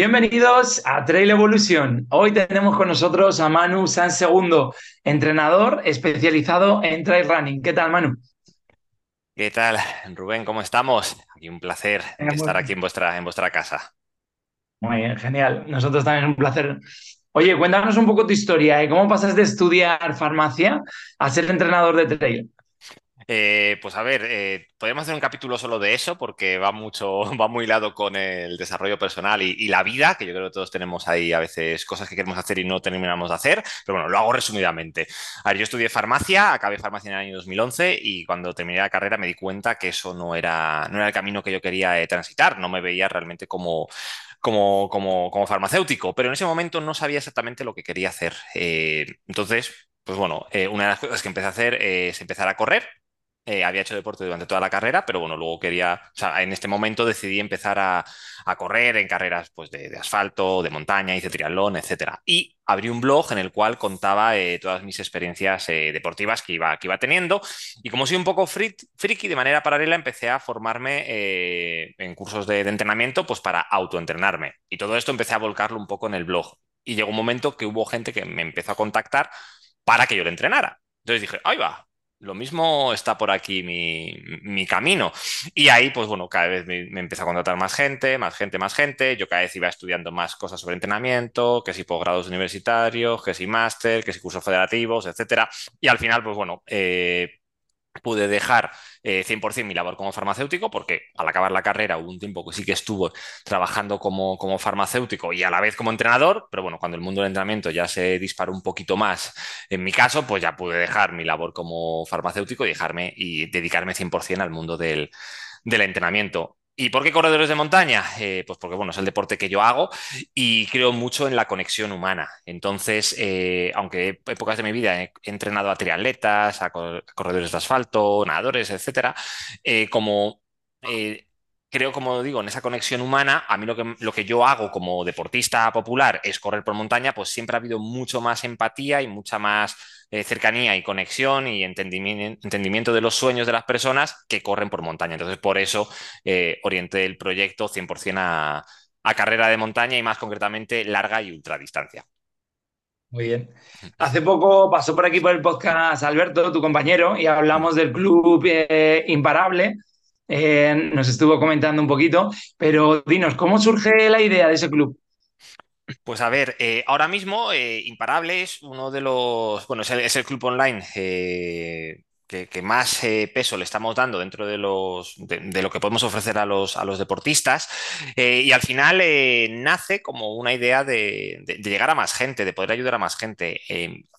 Bienvenidos a Trail Evolution. Hoy tenemos con nosotros a Manu San Segundo, entrenador especializado en trail running. ¿Qué tal, Manu? ¿Qué tal, Rubén? ¿Cómo estamos? Aquí un placer Venga, estar aquí en vuestra, en vuestra casa. muy bien, genial. Nosotros también es un placer. Oye, cuéntanos un poco tu historia. ¿eh? ¿Cómo pasas de estudiar farmacia a ser entrenador de trail? Eh, pues a ver, eh, podríamos hacer un capítulo solo de eso porque va mucho, va muy hilado con el desarrollo personal y, la vida, que yo creo que todos tenemos ahí a veces cosas que queremos hacer y no terminamos de hacer, pero bueno, lo hago resumidamente. A ver, yo estudié farmacia, acabé farmacia en el año 2011 y cuando terminé la carrera me di cuenta que eso no era, no era el camino que yo quería eh, transitar, no me veía realmente como, como, como, como farmacéutico, pero en ese momento no sabía exactamente lo que quería hacer. Entonces, pues bueno, una de las cosas que empecé a hacer es empezar a correr. Eh, había hecho deporte durante toda la carrera, pero bueno, luego quería, o sea, en este momento decidí empezar a, correr en carreras pues, de, asfalto, de montaña, hice triatlón, etcétera. Y abrí un blog en el cual contaba eh, todas mis experiencias eh, deportivas que iba, que iba teniendo. Y como soy un poco friki, de manera paralela empecé a formarme eh, en cursos de, de entrenamiento pues para autoentrenarme. Y todo esto empecé a volcarlo un poco en el blog. Y llegó un momento que hubo gente que me empezó a contactar para que yo le entrenara. Entonces dije, ahí va, lo mismo está por aquí mi, mi camino. Y ahí, pues bueno, cada vez me, me empezó a contratar más gente, más gente, más gente. Yo cada vez iba estudiando más cosas sobre entrenamiento, que si posgrados universitarios, que si máster, que si cursos federativos, etcétera. Y al final, pues bueno, eh, pude dejar eh, 100% mi labor como farmacéutico, porque al acabar la carrera hubo un tiempo que sí que estuve trabajando como, como farmacéutico y a la vez como entrenador, pero bueno, cuando el mundo del entrenamiento ya se disparó un poquito más, en mi caso, pues ya pude dejar mi labor como farmacéutico y dejarme y dedicarme 100% al mundo del, del entrenamiento. ¿Y por qué corredores de montaña? Eh, pues porque bueno, es el deporte que yo hago y creo mucho en la conexión humana. Entonces, eh, aunque épocas de mi vida he, entrenado a triatletas, a cor- corredores de asfalto, nadadores, etcétera, eh, como eh, creo, como digo, en esa conexión humana, a mí lo que, lo que yo hago como deportista popular es correr por montaña, pues siempre ha habido mucho más empatía y mucha más eh, cercanía y conexión y entendimiento, entendimiento de los sueños de las personas que corren por montaña. Entonces, por eso eh, orienté el proyecto 100% a, a carrera de montaña y más concretamente larga y ultradistancia. Muy bien. Hace poco pasó por aquí por el podcast Alberto, tu compañero, y hablamos del club eh, Imparable. Eh, nos estuvo comentando un poquito, pero dinos, ¿cómo surge la idea de ese club? Pues a ver, eh, ahora mismo eh, Imparable es uno de los, bueno, es el, club online eh, que, más peso le estamos dando dentro de los, de, lo que podemos ofrecer a los, deportistas y al final nace como una idea de, llegar a más gente, de poder ayudar a más gente.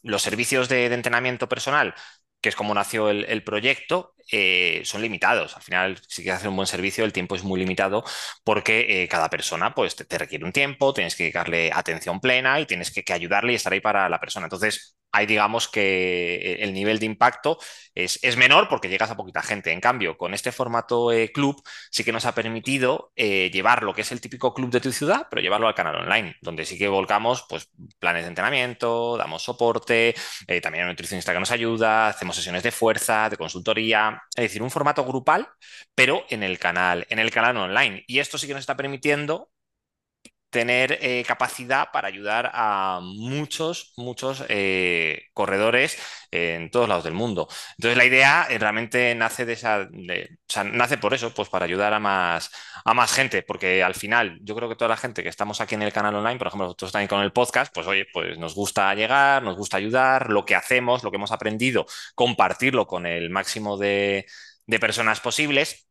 Los servicios de entrenamiento personal, que es como nació el, proyecto, eh, son limitados. Al final, si quieres hacer un buen servicio, el tiempo es muy limitado porque eh, cada persona pues, te, te requiere un tiempo, tienes que dedicarle atención plena y tienes que, que ayudarle y estar ahí para la persona. Entonces, ahí digamos que eh, el nivel de impacto es, es menor porque llegas a poquita gente. En cambio, con este formato eh, club sí que nos ha permitido eh, llevar lo que es el típico club de tu ciudad, pero llevarlo al canal online, donde sí que volcamos pues, planes de entrenamiento, damos soporte, también hay un nutricionista que nos ayuda, hacemos sesiones de fuerza, de consultoría, es decir, un formato grupal pero en el canal, en el canal online. Y esto sí que nos está permitiendo tener eh, capacidad para ayudar a muchos, muchos eh, corredores en todos lados del mundo. Entonces la idea eh, realmente nace de esa, nace por eso, pues para ayudar a más, a más gente, porque al final yo creo que toda la gente que estamos aquí en el canal online, por ejemplo, nosotros también con el podcast, pues oye, pues nos gusta llegar, nos gusta ayudar, lo que hacemos, lo que hemos aprendido, compartirlo con el máximo de de personas posibles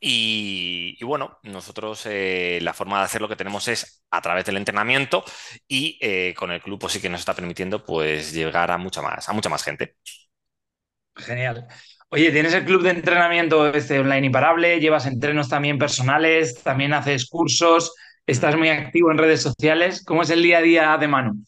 y, y bueno, nosotros eh, la forma de hacer lo que tenemos es a través del entrenamiento y eh, con el club pues sí que nos está permitiendo pues llegar a mucha más, a mucha más gente. Genial. Oye, ¿tienes el club de entrenamiento este online imparable? ¿Llevas entrenos también personales? ¿También haces cursos? Mm. ¿Estás muy activo en redes sociales? ¿Cómo es el día a día de Manu?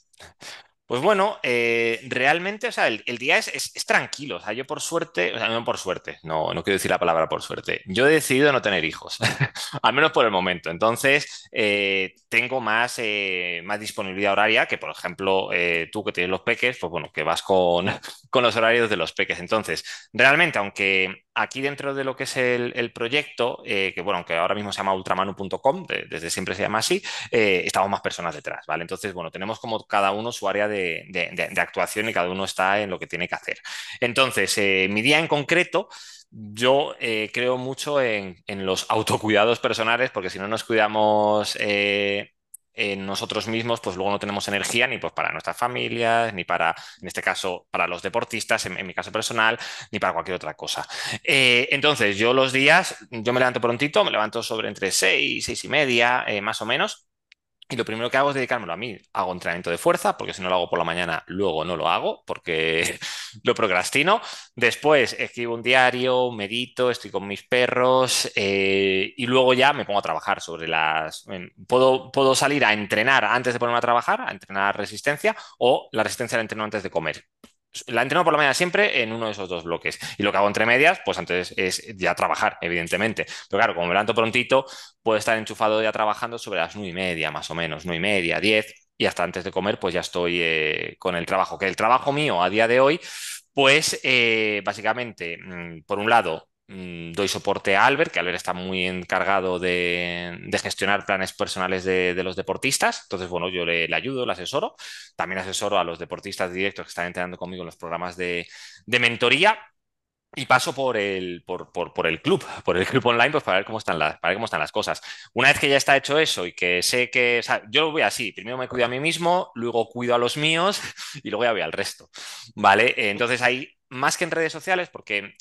Pues bueno, eh, realmente, o sea, el, día es, tranquilo. O sea, yo por suerte, o sea, no por suerte, no, no quiero decir la palabra por suerte. Yo he decidido no tener hijos, al menos por el momento. Entonces, eh, tengo más, eh, más disponibilidad horaria que, por ejemplo, tú que tienes los peques, pues bueno, que vas con, con los horarios de los peques. Entonces, realmente, aunque aquí dentro de lo que es el, proyecto, que bueno, aunque ahora mismo se llama ultramanu.com, de- desde siempre se llama así, estamos más personas detrás, ¿vale? Entonces, bueno, tenemos como cada uno su área de, de- actuación y cada uno está en lo que tiene que hacer. Entonces, eh, mi día en concreto, yo eh, creo mucho en, en los autocuidados personales, porque si no nos cuidamos eh, en nosotros mismos, pues luego no tenemos energía ni pues para nuestras familias, ni para, en este caso, para los deportistas, en, mi caso personal, ni para cualquier otra cosa. Entonces, yo los días, yo me levanto prontito, me levanto sobre entre seis, seis y media, más o menos. Y lo primero que hago es dedicármelo a mí. Hago entrenamiento de fuerza, porque si no lo hago por la mañana, luego no lo hago, porque lo procrastino. Después escribo un diario, medito, estoy con mis perros eh, y luego ya me pongo a trabajar sobre las... Puedo, puedo salir a entrenar antes de ponerme a trabajar, a entrenar resistencia o la resistencia la entreno antes de comer. La entreno por la mañana siempre en uno de esos dos bloques. Y lo que hago entre medias, pues antes es ya trabajar, evidentemente. Pero claro, como me levanto prontito, puedo estar enchufado ya trabajando sobre las nueve y media, más o menos, nueve y media, diez, y hasta antes de comer, pues ya estoy eh, con el trabajo. Que el trabajo mío a día de hoy, pues eh, básicamente, mm, por un lado, doy soporte a Albert, que Albert está muy encargado de, gestionar planes personales de, los deportistas. Entonces, bueno, yo le, ayudo, le asesoro. También asesoro a los deportistas directos que están entrenando conmigo en los programas de, mentoría. Y paso por el, por, el club, por el club online, pues para ver cómo están las, para ver cómo están las cosas. Una vez que ya está hecho eso y que sé que, o sea, yo lo voy así, primero me cuido a mí mismo, luego cuido a los míos y luego ya voy al resto, ¿vale? Entonces ahí, más que en redes sociales, porque,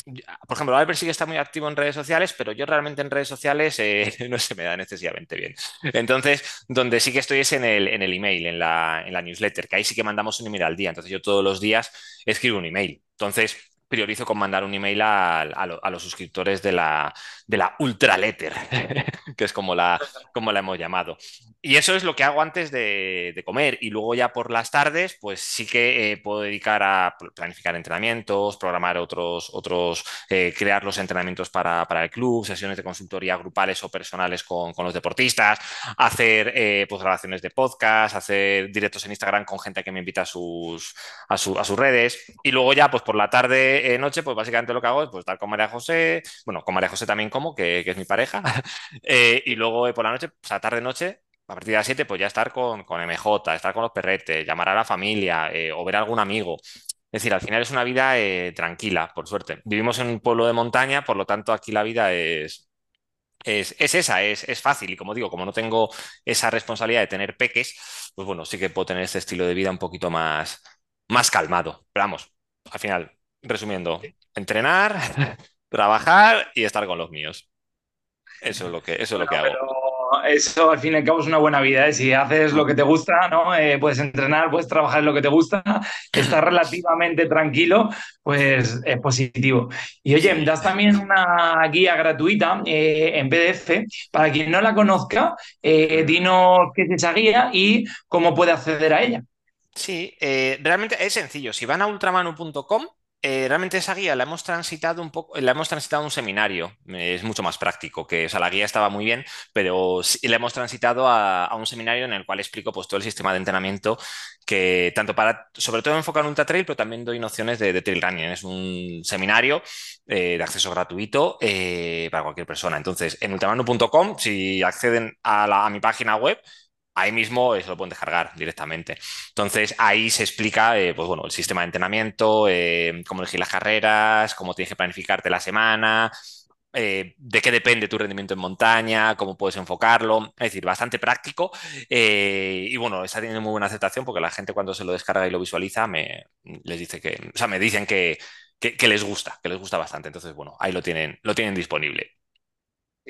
por ejemplo, Albert sí que está muy activo en redes sociales, pero yo realmente en redes sociales eh, no se me da excesivamente bien. Entonces, donde sí que estoy es en el, en el email, en la, en la newsletter, que ahí sí que mandamos un email al día. Entonces yo todos los días escribo un email. Entonces priorizo con mandar un email a, a, lo, a los suscriptores de la, de la ultraletter, que es como la, como la hemos llamado. Y eso es lo que hago antes de, de comer. Y luego ya por las tardes, pues sí que eh, puedo dedicar a planificar entrenamientos, programar otros, otros eh, crear los entrenamientos para, para, el club, sesiones de consultoría grupales o personales con, con los deportistas, hacer eh, pues, grabaciones de podcast, hacer directos en Instagram con gente que me invita a sus, a, su, a sus redes. Y luego ya, pues por la tarde eh, noche, pues básicamente lo que hago es pues, estar con María José, bueno, con María José también como, que, que es mi pareja, eh, y luego eh, por la noche, pues a tarde-noche, a partir de las 7, pues ya estar con, con MJ, estar con los perretes, llamar a la familia eh, o ver a algún amigo. Es decir, al final es una vida eh, tranquila, por suerte. Vivimos en un pueblo de montaña, por lo tanto aquí la vida es, es, es, esa, es, es, fácil. Y como digo, como no tengo esa responsabilidad de tener peques, pues bueno, sí que puedo tener este estilo de vida un poquito más, más calmado. Pero vamos, al final, resumiendo, entrenar, trabajar y estar con los míos. Eso es lo que, eso es lo que hago. Pero eso al fin y al cabo es una buena vida. ¿eh? Si haces lo que te gusta, ¿no? Eh, puedes entrenar, puedes trabajar en lo que te gusta, estás relativamente tranquilo, pues es positivo. Y oye, das también una guía gratuita eh, en PDF. Para quien no la conozca, eh, dinos qué es esa guía y cómo puede acceder a ella. Sí, eh, realmente es sencillo. Si van a ultramanu.com, eh, realmente esa guía la hemos transitado un poco, la hemos transitado un seminario, es mucho más práctico, que o sea, la guía estaba muy bien, pero sí, la hemos transitado a, un seminario en el cual explico pues todo el sistema de entrenamiento que tanto para, sobre todo enfocar en ultra trail, pero también doy nociones de, trail running. Es un seminario eh, de acceso gratuito eh, para cualquier persona. Entonces, en ultramanu.com, si acceden a, la, a mi página web, ahí mismo se lo pueden descargar directamente. Entonces, ahí se explica eh, pues, bueno, el sistema de entrenamiento, eh, cómo elegir las carreras, cómo tienes que planificarte la semana, eh, de qué depende tu rendimiento en montaña, cómo puedes enfocarlo. Es decir, bastante práctico. Eh, y bueno, está teniendo muy buena aceptación porque la gente cuando se lo descarga y lo visualiza, me, les dice que, o sea, me dicen que, que, que les gusta, que les gusta bastante. Entonces, bueno, ahí lo tienen, lo tienen disponible.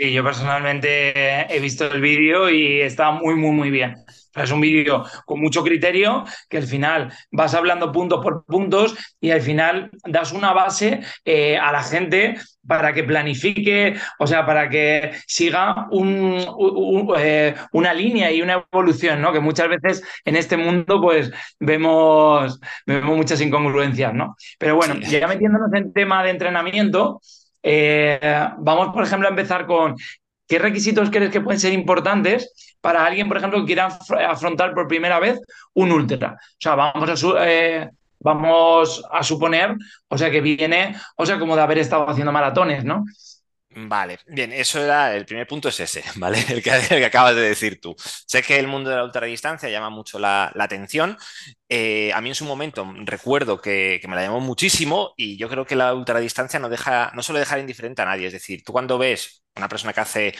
Y yo personalmente he visto el vídeo y está muy, muy, muy bien. es un vídeo con mucho criterio que al final vas hablando puntos por puntos y al final das una base eh, a la gente para que planifique, o sea, para que siga un, un, eh, una línea y una evolución, ¿no? Que muchas veces en este mundo pues vemos, vemos muchas incongruencias, ¿no? Pero bueno, sí. ya metiéndonos en tema de entrenamiento, eh, vamos, por ejemplo, a empezar con qué requisitos crees que pueden ser importantes para alguien, por ejemplo, que quiera afrontar por primera vez un ultra. O sea, vamos a, eh, vamos a suponer, o sea, que viene, o sea, como de haber estado haciendo maratones, ¿no? Vale, bien, eso era el primer punto, es ese, ¿vale? El que, acabas de decir tú. Sé que el mundo de la ultradistancia llama mucho la, atención. Eh, a mí en su momento recuerdo que, que, me la llamó muchísimo y yo creo que la ultradistancia no, deja, no suele dejar indiferente a nadie. Es decir, tú cuando ves una persona que hace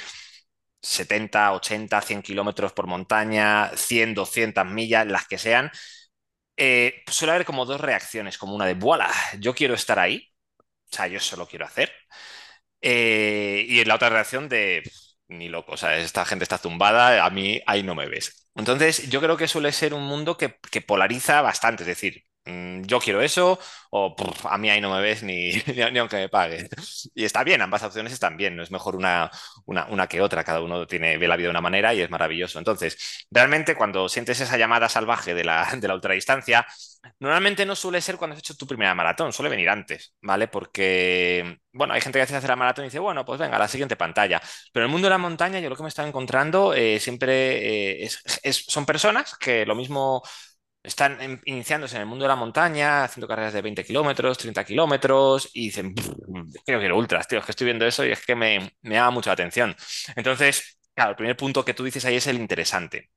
70, 80, 100 kilómetros por montaña, 100, 200 millas, las que sean, eh, suele haber como dos reacciones, como una de, voilà, yo quiero estar ahí, o sea, yo eso lo quiero hacer. Eh, y la otra reacción de ni loco, o sea, esta gente está zumbada, a mí ahí no me ves. Entonces, yo creo que suele ser un mundo que, que polariza bastante, es decir, mmm, yo quiero eso o a mí ahí no me ves ni, ni, ni, aunque me paguen. Y está bien, ambas opciones están bien, no es mejor una, una, una, que otra, cada uno tiene, ve la vida de una manera y es maravilloso. Entonces, realmente cuando sientes esa llamada salvaje de la, de la ultradistancia, Normalmente no suele ser cuando has hecho tu primera maratón, suele venir antes, ¿vale? Porque, bueno, hay gente que hace hacer la maratón y dice, bueno, pues venga, la siguiente pantalla. Pero en el mundo de la montaña, yo lo que me estaba encontrando eh, siempre eh, es, son personas que lo mismo están iniciándose en el mundo de la montaña, haciendo carreras de 20 kilómetros, 30 kilómetros, y dicen, creo que quiero ultras, tío, es que estoy viendo eso y es que me, me llama mucho la atención. Entonces, claro, el primer punto que tú dices ahí es el interesante.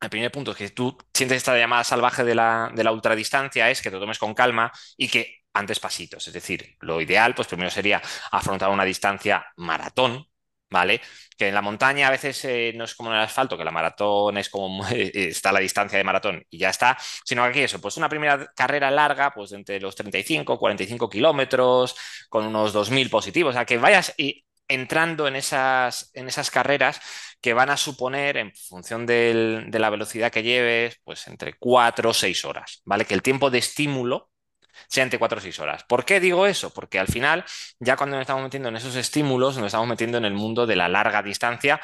El primer punto es que tú sientes esta llamada salvaje de la, de la ultradistancia, es que te tomes con calma y que antes pasitos. Es decir, lo ideal, pues primero sería afrontar una distancia maratón, ¿vale? Que en la montaña a veces eh, no es como en el asfalto, que la maratón es como está la distancia de maratón y ya está, sino que aquí eso, pues una primera carrera larga, pues entre los 35, 45 kilómetros, con unos 2.000 positivos, o sea, que vayas y entrando en esas, en esas carreras que van a suponer, en función de la velocidad que lleves, pues entre 4 o 6 horas, ¿vale? Que el tiempo de estímulo sea entre 4 o 6 horas. ¿Por qué digo eso? Porque al final, ya cuando nos estamos metiendo en esos estímulos, nos estamos metiendo en el mundo de la larga distancia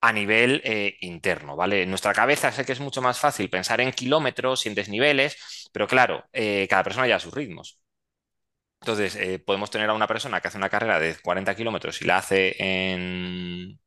a nivel eh, interno, ¿vale? En nuestra cabeza sé que es mucho más fácil pensar en kilómetros y en desniveles, pero claro, eh, cada persona lleva sus ritmos. Entonces, eh, podemos tener a una persona que hace una carrera de 40 kilómetros y la hace en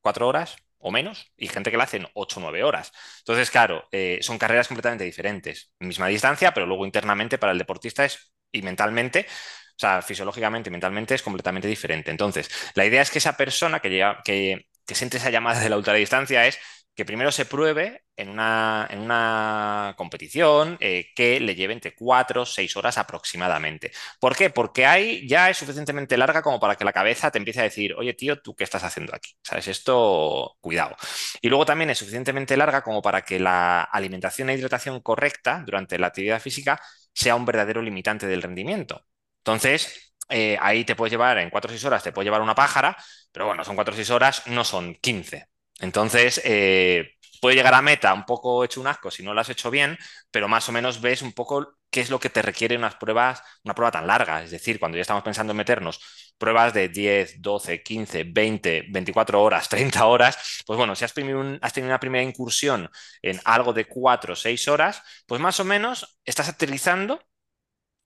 cuatro horas o menos, y gente que la hace en 8 o 9 horas. Entonces, claro, eh, son carreras completamente diferentes. Misma distancia, pero luego internamente para el deportista es y mentalmente, o sea, fisiológicamente y mentalmente es completamente diferente. Entonces, la idea es que esa persona que, llega, que, que siente esa llamada de la ultradistancia es que primero se pruebe en una, en una competición eh, que le lleve entre 4 o 6 horas aproximadamente. ¿Por qué? Porque ahí ya es suficientemente larga como para que la cabeza te empiece a decir, oye tío, ¿tú qué estás haciendo aquí? ¿Sabes? Esto, cuidado. Y luego también es suficientemente larga como para que la alimentación e hidratación correcta durante la actividad física sea un verdadero limitante del rendimiento. Entonces, eh, ahí te puedes llevar, en 4 o 6 horas te puedes llevar una pájara, pero bueno, son 4 o 6 horas, no son 15. Entonces, eh, puede llegar a meta un poco hecho un asco si no lo has hecho bien, pero más o menos ves un poco qué es lo que te requiere unas pruebas, una prueba tan larga. Es decir, cuando ya estamos pensando en meternos pruebas de 10, 12, 15, 20, 24 horas, 30 horas, pues bueno, si has, un, has tenido una primera incursión en algo de 4 o 6 horas, pues más o menos estás aterrizando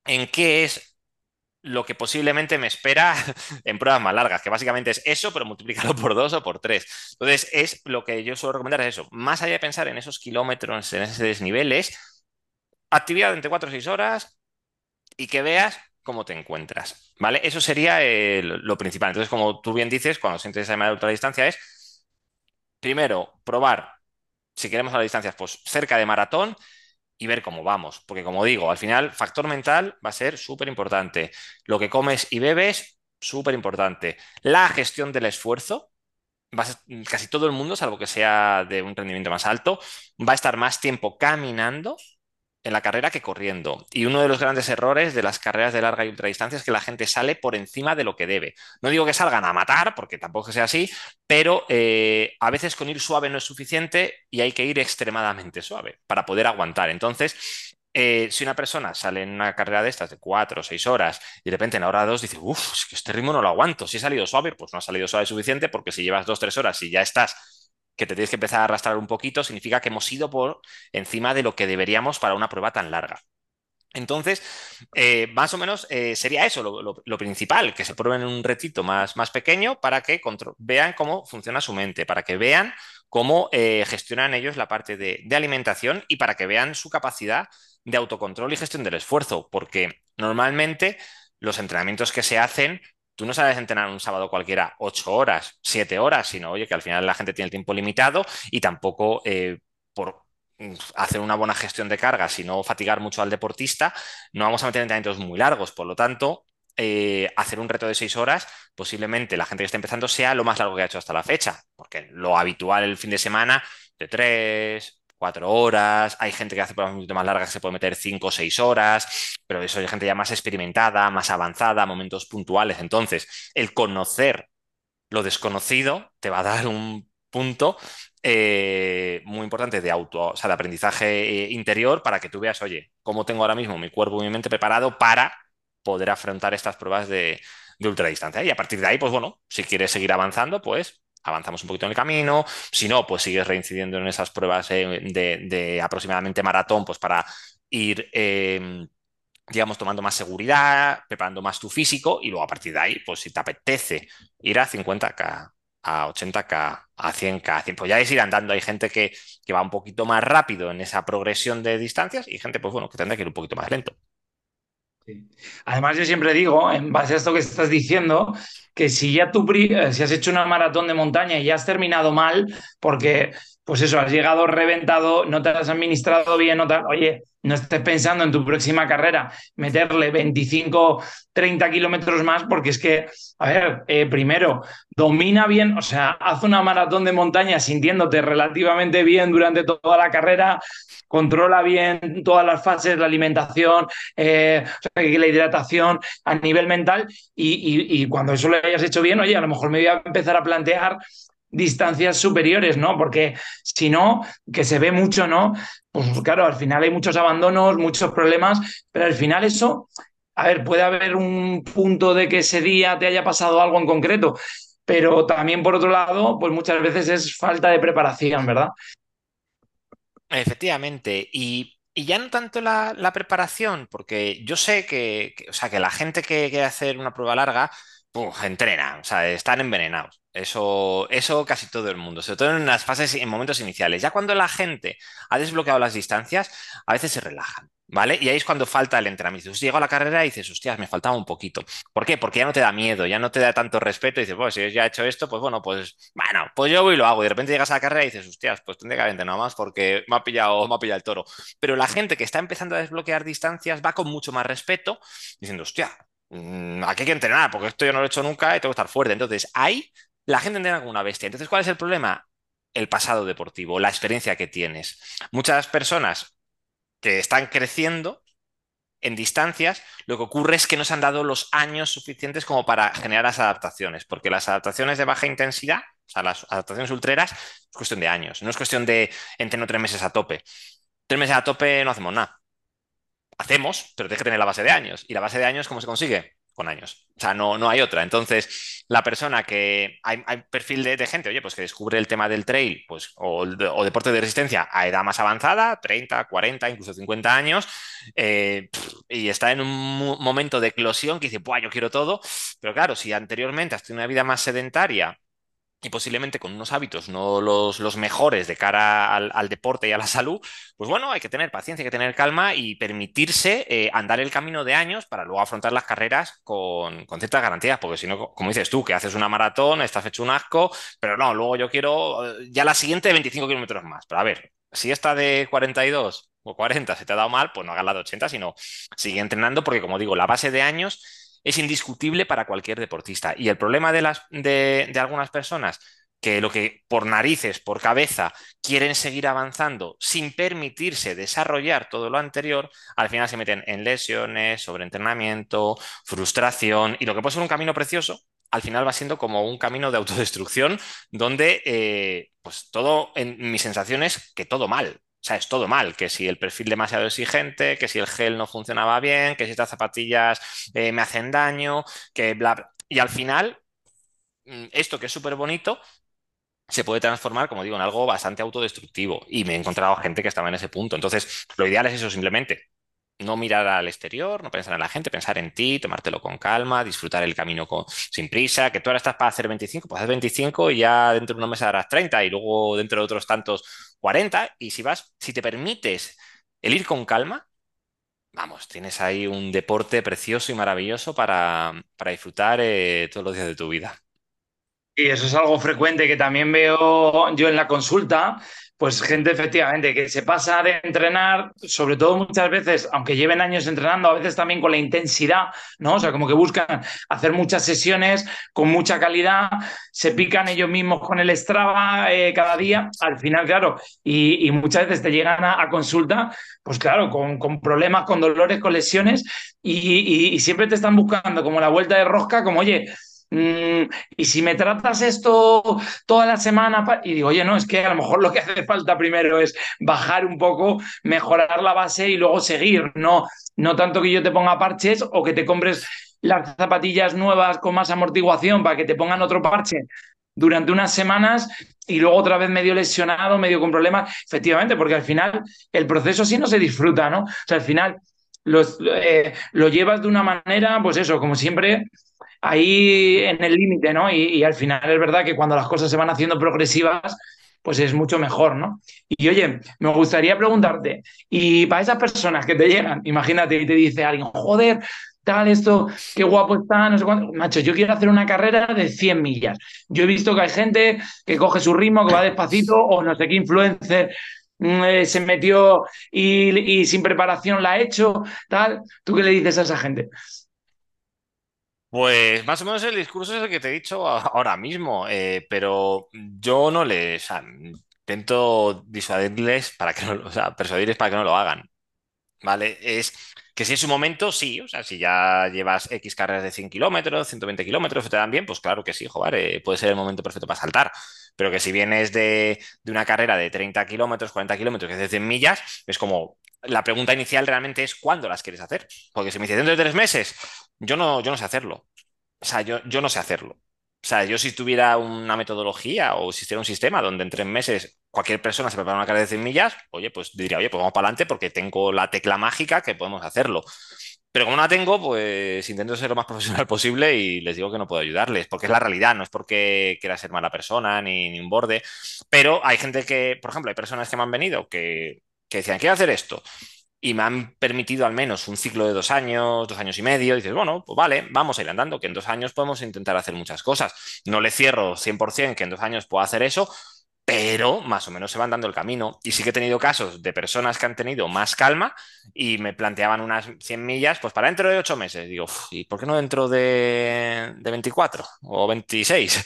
en qué es lo que posiblemente me espera en pruebas más largas, que básicamente es eso, pero multiplicarlo por dos o por tres. Entonces, es lo que yo suelo recomendar es eso. Más allá de pensar en esos kilómetros, en esos desniveles, actividad entre 4 o 6 horas y que veas cómo te encuentras. ¿Vale? Eso sería eh, lo principal. Entonces, como tú bien dices, cuando sientes esa llamada de ultradistancia es, primero, probar, si queremos a las distancias, pues cerca de maratón, y ver cómo vamos. Porque como digo, al final, factor mental va a ser súper importante. Lo que comes y bebes, súper importante. La gestión del esfuerzo. Va a ser, casi todo el mundo, salvo que sea de un rendimiento más alto, va a estar más tiempo caminando en la carrera que corriendo. Y uno de los grandes errores de las carreras de larga y ultradistancia es que la gente sale por encima de lo que debe. No digo que salgan a matar, porque tampoco sea así, pero eh, a veces con ir suave no es suficiente y hay que ir extremadamente suave para poder aguantar. Entonces, eh, si una persona sale en una carrera de estas de cuatro o seis horas y de repente en la hora dos dice, uff, es que este ritmo no lo aguanto. Si he salido suave, pues no ha salido suave suficiente porque si llevas dos, tres horas y ya estás que te tienes que empezar a arrastrar un poquito, significa que hemos ido por encima de lo que deberíamos para una prueba tan larga. Entonces, eh, más o menos eh, sería eso lo, principal, que se prueben en un retito más, más pequeño para que vean cómo funciona su mente, para que vean cómo eh, gestionan ellos la parte de, alimentación y para que vean su capacidad de autocontrol y gestión del esfuerzo, porque normalmente los entrenamientos que se hacen tú no sabes entrenar un sábado cualquiera ocho horas, siete horas, sino, oye, que al final la gente tiene el tiempo limitado y tampoco eh, por hacer una buena gestión de cargas y no fatigar mucho al deportista, no vamos a meter entrenamientos muy largos. Por lo tanto, eh, hacer un reto de seis horas, posiblemente la gente que está empezando sea lo más largo que ha hecho hasta la fecha, porque lo habitual el fin de semana de tres, cuatro horas, hay gente que hace pruebas mucho más largas que se puede meter cinco o seis horas, pero eso hay gente ya más experimentada, más avanzada, momentos puntuales. Entonces, el conocer lo desconocido te va a dar un punto eh, muy importante de auto, o sea, de aprendizaje eh, interior para que tú veas, oye, cómo tengo ahora mismo mi cuerpo y mi mente preparado para poder afrontar estas pruebas de, de ultradistancia. Y a partir de ahí, pues bueno, si quieres seguir avanzando, pues avanzamos un poquito en el camino. Si no, pues sigues reincidiendo en esas pruebas de, aproximadamente maratón, pues para ir, em, digamos, tomando más seguridad, preparando más tu físico y luego a partir de ahí, pues si te apetece ir a 50K, a 80K, a 100K, pues ya es ir andando. Hay gente que, que va un poquito más rápido en esa progresión de distancias y gente, pues bueno, que tendrá que ir un poquito más lento. Además, yo siempre digo, en base a esto que estás diciendo, que si ya tú eh, si has hecho una maratón de montaña y ya has terminado mal, porque, pues eso, has llegado reventado, no te has administrado bien, no oye, no estés pensando en tu próxima carrera, meterle 25, 30 kilómetros más, porque es que, a ver, eh, primero, domina bien, o sea, haz una maratón de montaña sintiéndote relativamente bien durante toda la carrera, controla bien todas las fases, la alimentación, eh, la hidratación a nivel mental y, y, cuando eso lo hayas hecho bien, oye, a lo mejor me voy a empezar a plantear distancias superiores, ¿no? Porque si no, que se ve mucho, ¿no? Pues claro, al final hay muchos abandonos, muchos problemas, pero al final eso, a ver, puede haber un punto de que ese día te haya pasado algo en concreto, pero también por otro lado, pues muchas veces es falta de preparación, ¿verdad? Efectivamente, y, ya no tanto la, preparación, porque yo sé que, o sea, que la gente que quiere hacer una prueba larga, pues, entrena, o sea, están envenenados. Eso, eso casi todo el mundo, sobre todo en las fases, en momentos iniciales. Ya cuando la gente ha desbloqueado las distancias, a veces se relajan. ¿Vale? Y ahí es cuando falta el entrenamiento. Si llego a la carrera y dices, hostias, me faltaba un poquito. ¿Por qué? Porque ya no te da miedo, ya no te da tanto respeto y dices, pues si ya he hecho esto, pues bueno, pues bueno, pues yo voy y lo hago. Y de repente llegas a la carrera y dices, hostias, pues tendré que haber entrenado más porque me ha pillado, me ha pillado el toro. Pero la gente que está empezando a desbloquear distancias va con mucho más respeto, diciendo, hostia, mm, aquí hay que entrenar, porque esto yo no lo he hecho nunca y tengo que estar fuerte. Entonces, ahí la gente entrena como una bestia. Entonces, ¿cuál es el problema? El pasado deportivo, la experiencia que tienes. Muchas personas que están creciendo en distancias, lo que ocurre es que no se han dado los años suficientes como para generar las adaptaciones, porque las adaptaciones de baja intensidad, o sea, las adaptaciones ultreras, es cuestión de años, no es cuestión de entreno tres meses a tope. Tres meses a tope no hacemos nada. Hacemos, pero tienes que tener la base de años. ¿Y la base de años cómo se consigue? Con años. O sea, no, no hay otra. Entonces, la persona que hay, perfil de, gente, oye, pues que descubre el tema del trail, pues, o, deporte de resistencia a edad más avanzada, 30, 40, incluso 50 años, eh, y está en un momento de eclosión que dice, pues yo quiero todo. Pero claro, si anteriormente has tenido una vida más sedentaria y posiblemente con unos hábitos no los, mejores de cara al, deporte y a la salud, pues bueno, hay que tener paciencia, hay que tener calma y permitirse eh, andar el camino de años para luego afrontar las carreras con, ciertas garantías, porque si no, como dices tú, que haces una maratón, estás hecho un asco, pero no, luego yo quiero eh, ya la siguiente 25 kilómetros más. Pero a ver, si esta de 42 o 40 se te ha dado mal, pues no hagas la de 80, sino sigue entrenando, porque como digo, la base de años es indiscutible para cualquier deportista. Y el problema de, las, de, algunas personas que lo que por narices, por cabeza, quieren seguir avanzando sin permitirse desarrollar todo lo anterior, al final se meten en lesiones, sobreentrenamiento, frustración y lo que puede ser un camino precioso, al final va siendo como un camino de autodestrucción donde eh, pues todo, en mi sensación es que todo mal. Sea, es todo mal, que si el perfil demasiado exigente, que si el gel no funcionaba bien, que si estas zapatillas eh, me hacen daño, que bla. Y al final, mm, esto que es súper bonito, se puede transformar, como digo, en algo bastante autodestructivo. Y me he encontrado gente que estaba en ese punto. Entonces, lo ideal es eso simplemente. No mirar al exterior, no pensar en la gente, pensar en ti, tomártelo con calma, disfrutar el camino sin prisa, que tú ahora estás para hacer 25, pues haces 25 y ya dentro de unos meses harás 30 y luego dentro de otros tantos 40 y si vas, si te permites el ir con calma, vamos, tienes ahí un deporte precioso y maravilloso para, disfrutar eh, todos los días de tu vida. Y eso es algo frecuente que también veo yo en la consulta, pues gente efectivamente que se pasa de entrenar, sobre todo muchas veces, aunque lleven años entrenando, a veces también con la intensidad, ¿no? O sea, como que buscan hacer muchas sesiones con mucha calidad, se pican ellos mismos con el Strava eh, cada día, al final, claro, y, muchas veces te llegan a, consulta, pues claro, con, problemas, con dolores, con lesiones, y, y siempre te están buscando como la vuelta de rosca, como, oye, Mm, y si me tratas esto toda la semana, y digo, oye, no, es que a lo mejor lo que hace falta primero es bajar un poco, mejorar la base y luego seguir, no, no tanto que yo te ponga parches o que te compres las zapatillas nuevas con más amortiguación para que te pongan otro parche durante unas semanas y luego otra vez medio lesionado, medio con problemas, efectivamente, porque al final el proceso sí no se disfruta, ¿no? O sea, al final eh, lo llevas de una manera, pues eso, como siempre, ahí en el límite, ¿no? Y, al final es verdad que cuando las cosas se van haciendo progresivas, pues es mucho mejor, ¿no? Y oye, me gustaría preguntarte, y para esas personas que te llegan, imagínate y te dice alguien, joder, tal, esto, qué guapo está, no sé cuánto, macho, yo quiero hacer una carrera de 100 millas. Yo he visto que hay gente que coge su ritmo, que va despacito, o no sé qué influencer mm, eh, se metió y, y sin preparación la ha hecho, tal. ¿Tú qué le dices a esa gente? Pues más o menos el discurso es el que te he dicho ahora mismo, eh, pero yo no les intento disuadirles para que no, o sea, persuadirles para que no lo hagan. ¿Vale? Es que si es su momento, sí. O sea, si ya llevas X carreras de 100 kilómetros, 120 kilómetros, te dan bien, pues claro que sí, joder, eh, puede ser el momento perfecto para saltar. Pero que si vienes de, de una carrera de 30 kilómetros, 40 kilómetros, que es de 100 millas, es como la pregunta inicial realmente es ¿cuándo las quieres hacer? Porque si me dices dentro de tres meses, yo no, yo no sé hacerlo. O sea, yo, yo no sé hacerlo. O sea, yo si tuviera una metodología o existiera un sistema donde en tres meses cualquier persona se prepara una carrera de 100 millas, oye, pues diría, oye, pues vamos para adelante porque tengo la tecla mágica que podemos hacerlo. Pero como no la tengo, pues intento ser lo más profesional posible y les digo que no puedo ayudarles, porque es la realidad, no es porque quiera ser mala persona ni, ni un borde. Pero hay gente que, por ejemplo, hay personas que me han venido que, que decían, quiero hacer esto y me han permitido al menos un ciclo de dos años, dos años y medio, dices, bueno, pues vale, vamos a ir andando, que en dos años podemos intentar hacer muchas cosas. No le cierro 100% que en dos años pueda hacer eso, pero más o menos se van dando el camino. Y sí que he tenido casos de personas que han tenido más calma y me planteaban unas 100 millas, pues para dentro de ocho meses. Digo, ¿y por qué no dentro de, de 24 o 26?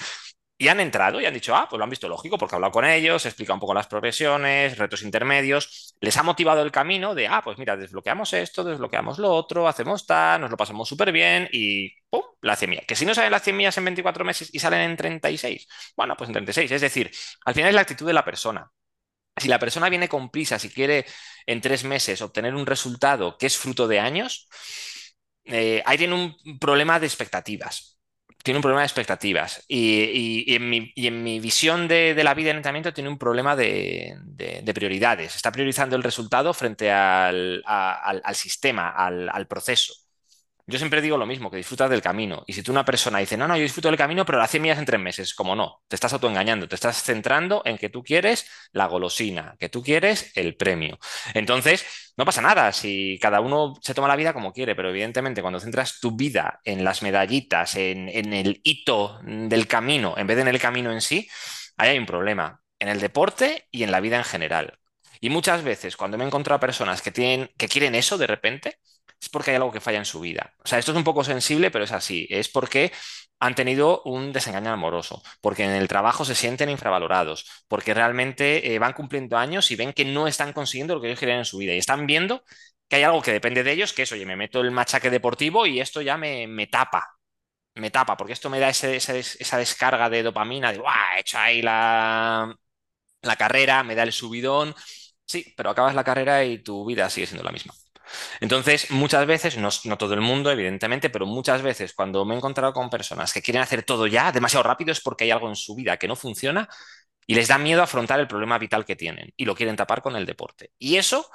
Y han entrado y han dicho, ah, pues lo han visto lógico, porque he hablado con ellos, he explicado un poco las progresiones, retos intermedios, les ha motivado el camino de, ah, pues mira, desbloqueamos esto, desbloqueamos lo otro, hacemos tal, nos lo pasamos súper bien y ¡pum! La 100 Que si no salen las 100 millas en 24 meses y salen en 36, bueno, pues en 36. Es decir, al final es la actitud de la persona. Si la persona viene con prisa, si quiere en tres meses obtener un resultado que es fruto de años, eh, ahí tiene un problema de expectativas tiene un problema de expectativas y, en, mi, visión de, la vida en entrenamiento tiene un problema de, prioridades. Está priorizando el resultado frente al, sistema, al, proceso. Yo siempre digo lo mismo, que disfrutas del camino. Y si tú una persona dice, no, no, yo disfruto del camino, pero la 100 millas en tres meses, como no, te estás autoengañando, te estás centrando en que tú quieres la golosina, que tú quieres el premio. Entonces, no pasa nada si cada uno se toma la vida como quiere, pero evidentemente cuando centras tu vida en las medallitas, en, en el hito del camino, en vez de en el camino en sí, ahí hay un problema, en el deporte y en la vida en general. Y muchas veces cuando me he encontrado a personas que, tienen, que quieren eso de repente, es porque hay algo que falla en su vida. O sea, esto es un poco sensible, pero es así. Es porque han tenido un desengaño amoroso, porque en el trabajo se sienten infravalorados, porque realmente eh, van cumpliendo años y ven que no están consiguiendo lo que ellos quieren en su vida y están viendo que hay algo que depende de ellos, que es, oye, me meto el machaque deportivo y esto ya me, tapa, me tapa, porque esto me da esa descarga de dopamina, de, ¡guau! He hecho ahí la, la carrera, me da el subidón. Sí, pero acabas la carrera y tu vida sigue siendo la misma. Entonces, muchas veces, no, todo el mundo, evidentemente, pero muchas veces cuando me he encontrado con personas que quieren hacer todo ya demasiado rápido es porque hay algo en su vida que no funciona y les da miedo afrontar el problema vital que tienen y lo quieren tapar con el deporte. Y eso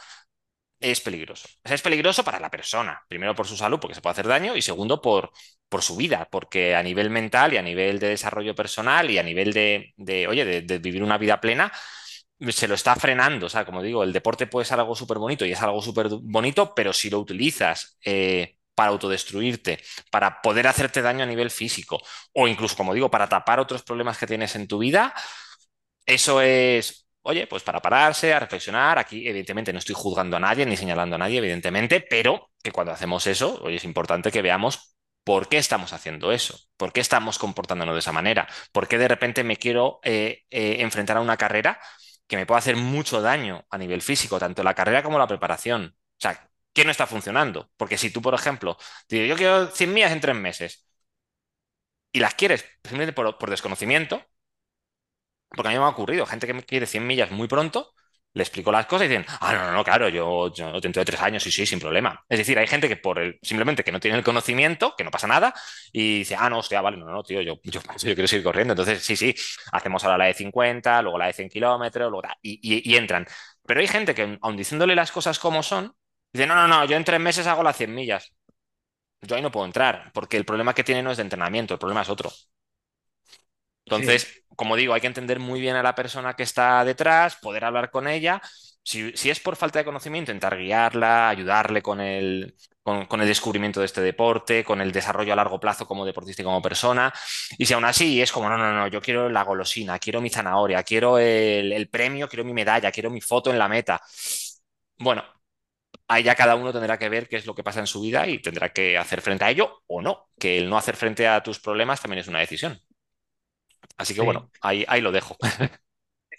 es peligroso. es peligroso para la persona, primero por su salud, porque se puede hacer daño, y segundo por, por su vida, porque a nivel mental y a nivel de desarrollo personal y a nivel de, oye, de, vivir una vida plena, se lo está frenando. O sea, como digo, el deporte puede ser algo súper bonito y es algo súper bonito, pero si lo utilizas eh, para autodestruirte, para poder hacerte daño a nivel físico, o incluso, como digo, para tapar otros problemas que tienes en tu vida, eso es oye, pues para pararse, a reflexionar. Aquí, evidentemente, no estoy juzgando a nadie ni señalando a nadie, evidentemente, pero que cuando hacemos eso, oye, es importante que veamos por qué estamos haciendo eso, por qué estamos comportándonos de esa manera, por qué de repente me quiero eh, eh, enfrentar a una carrera que me puede hacer mucho daño a nivel físico, tanto la carrera como la preparación. O sea, ¿qué no está funcionando? Porque si tú, por ejemplo, digo, yo quiero 100 millas en tres meses y las quieres simplemente por desconocimiento, porque a mí me ha ocurrido, gente que me quiere 100 millas muy pronto, le explico las cosas y dicen, ah, no, no, no, claro, yo, yo dentro de tres años, sí, sí, sin problema. Es decir, hay gente que por el, simplemente que no tiene el conocimiento, que no pasa nada, y dice, ah, no, hostia, vale, no, no, tío, yo, yo, quiero seguir corriendo. Entonces, sí, sí, hacemos ahora la de 50, luego la de 100 kilómetros, luego, y, y, entran. Pero hay gente que, aun diciéndole las cosas como son, dice, no, no, no, yo en tres meses hago las 100 millas. Yo ahí no puedo entrar, porque el problema que tiene no es de entrenamiento, el problema es otro. Entonces, como digo, hay que entender muy bien a la persona que está detrás, poder hablar con ella. Si, es por falta de conocimiento, intentar guiarla, ayudarle con el, con, el descubrimiento de este deporte, con el desarrollo a largo plazo como deportista y como persona. Y si aún así es como, no, no, no, yo quiero la golosina, quiero mi zanahoria, quiero el, el premio, quiero mi medalla, quiero mi foto en la meta. Bueno, ahí ya cada uno tendrá que ver qué es lo que pasa en su vida y tendrá que hacer frente a ello o no, que el no hacer frente a tus problemas también es una decisión. Así que bueno, ahí, ahí lo dejo.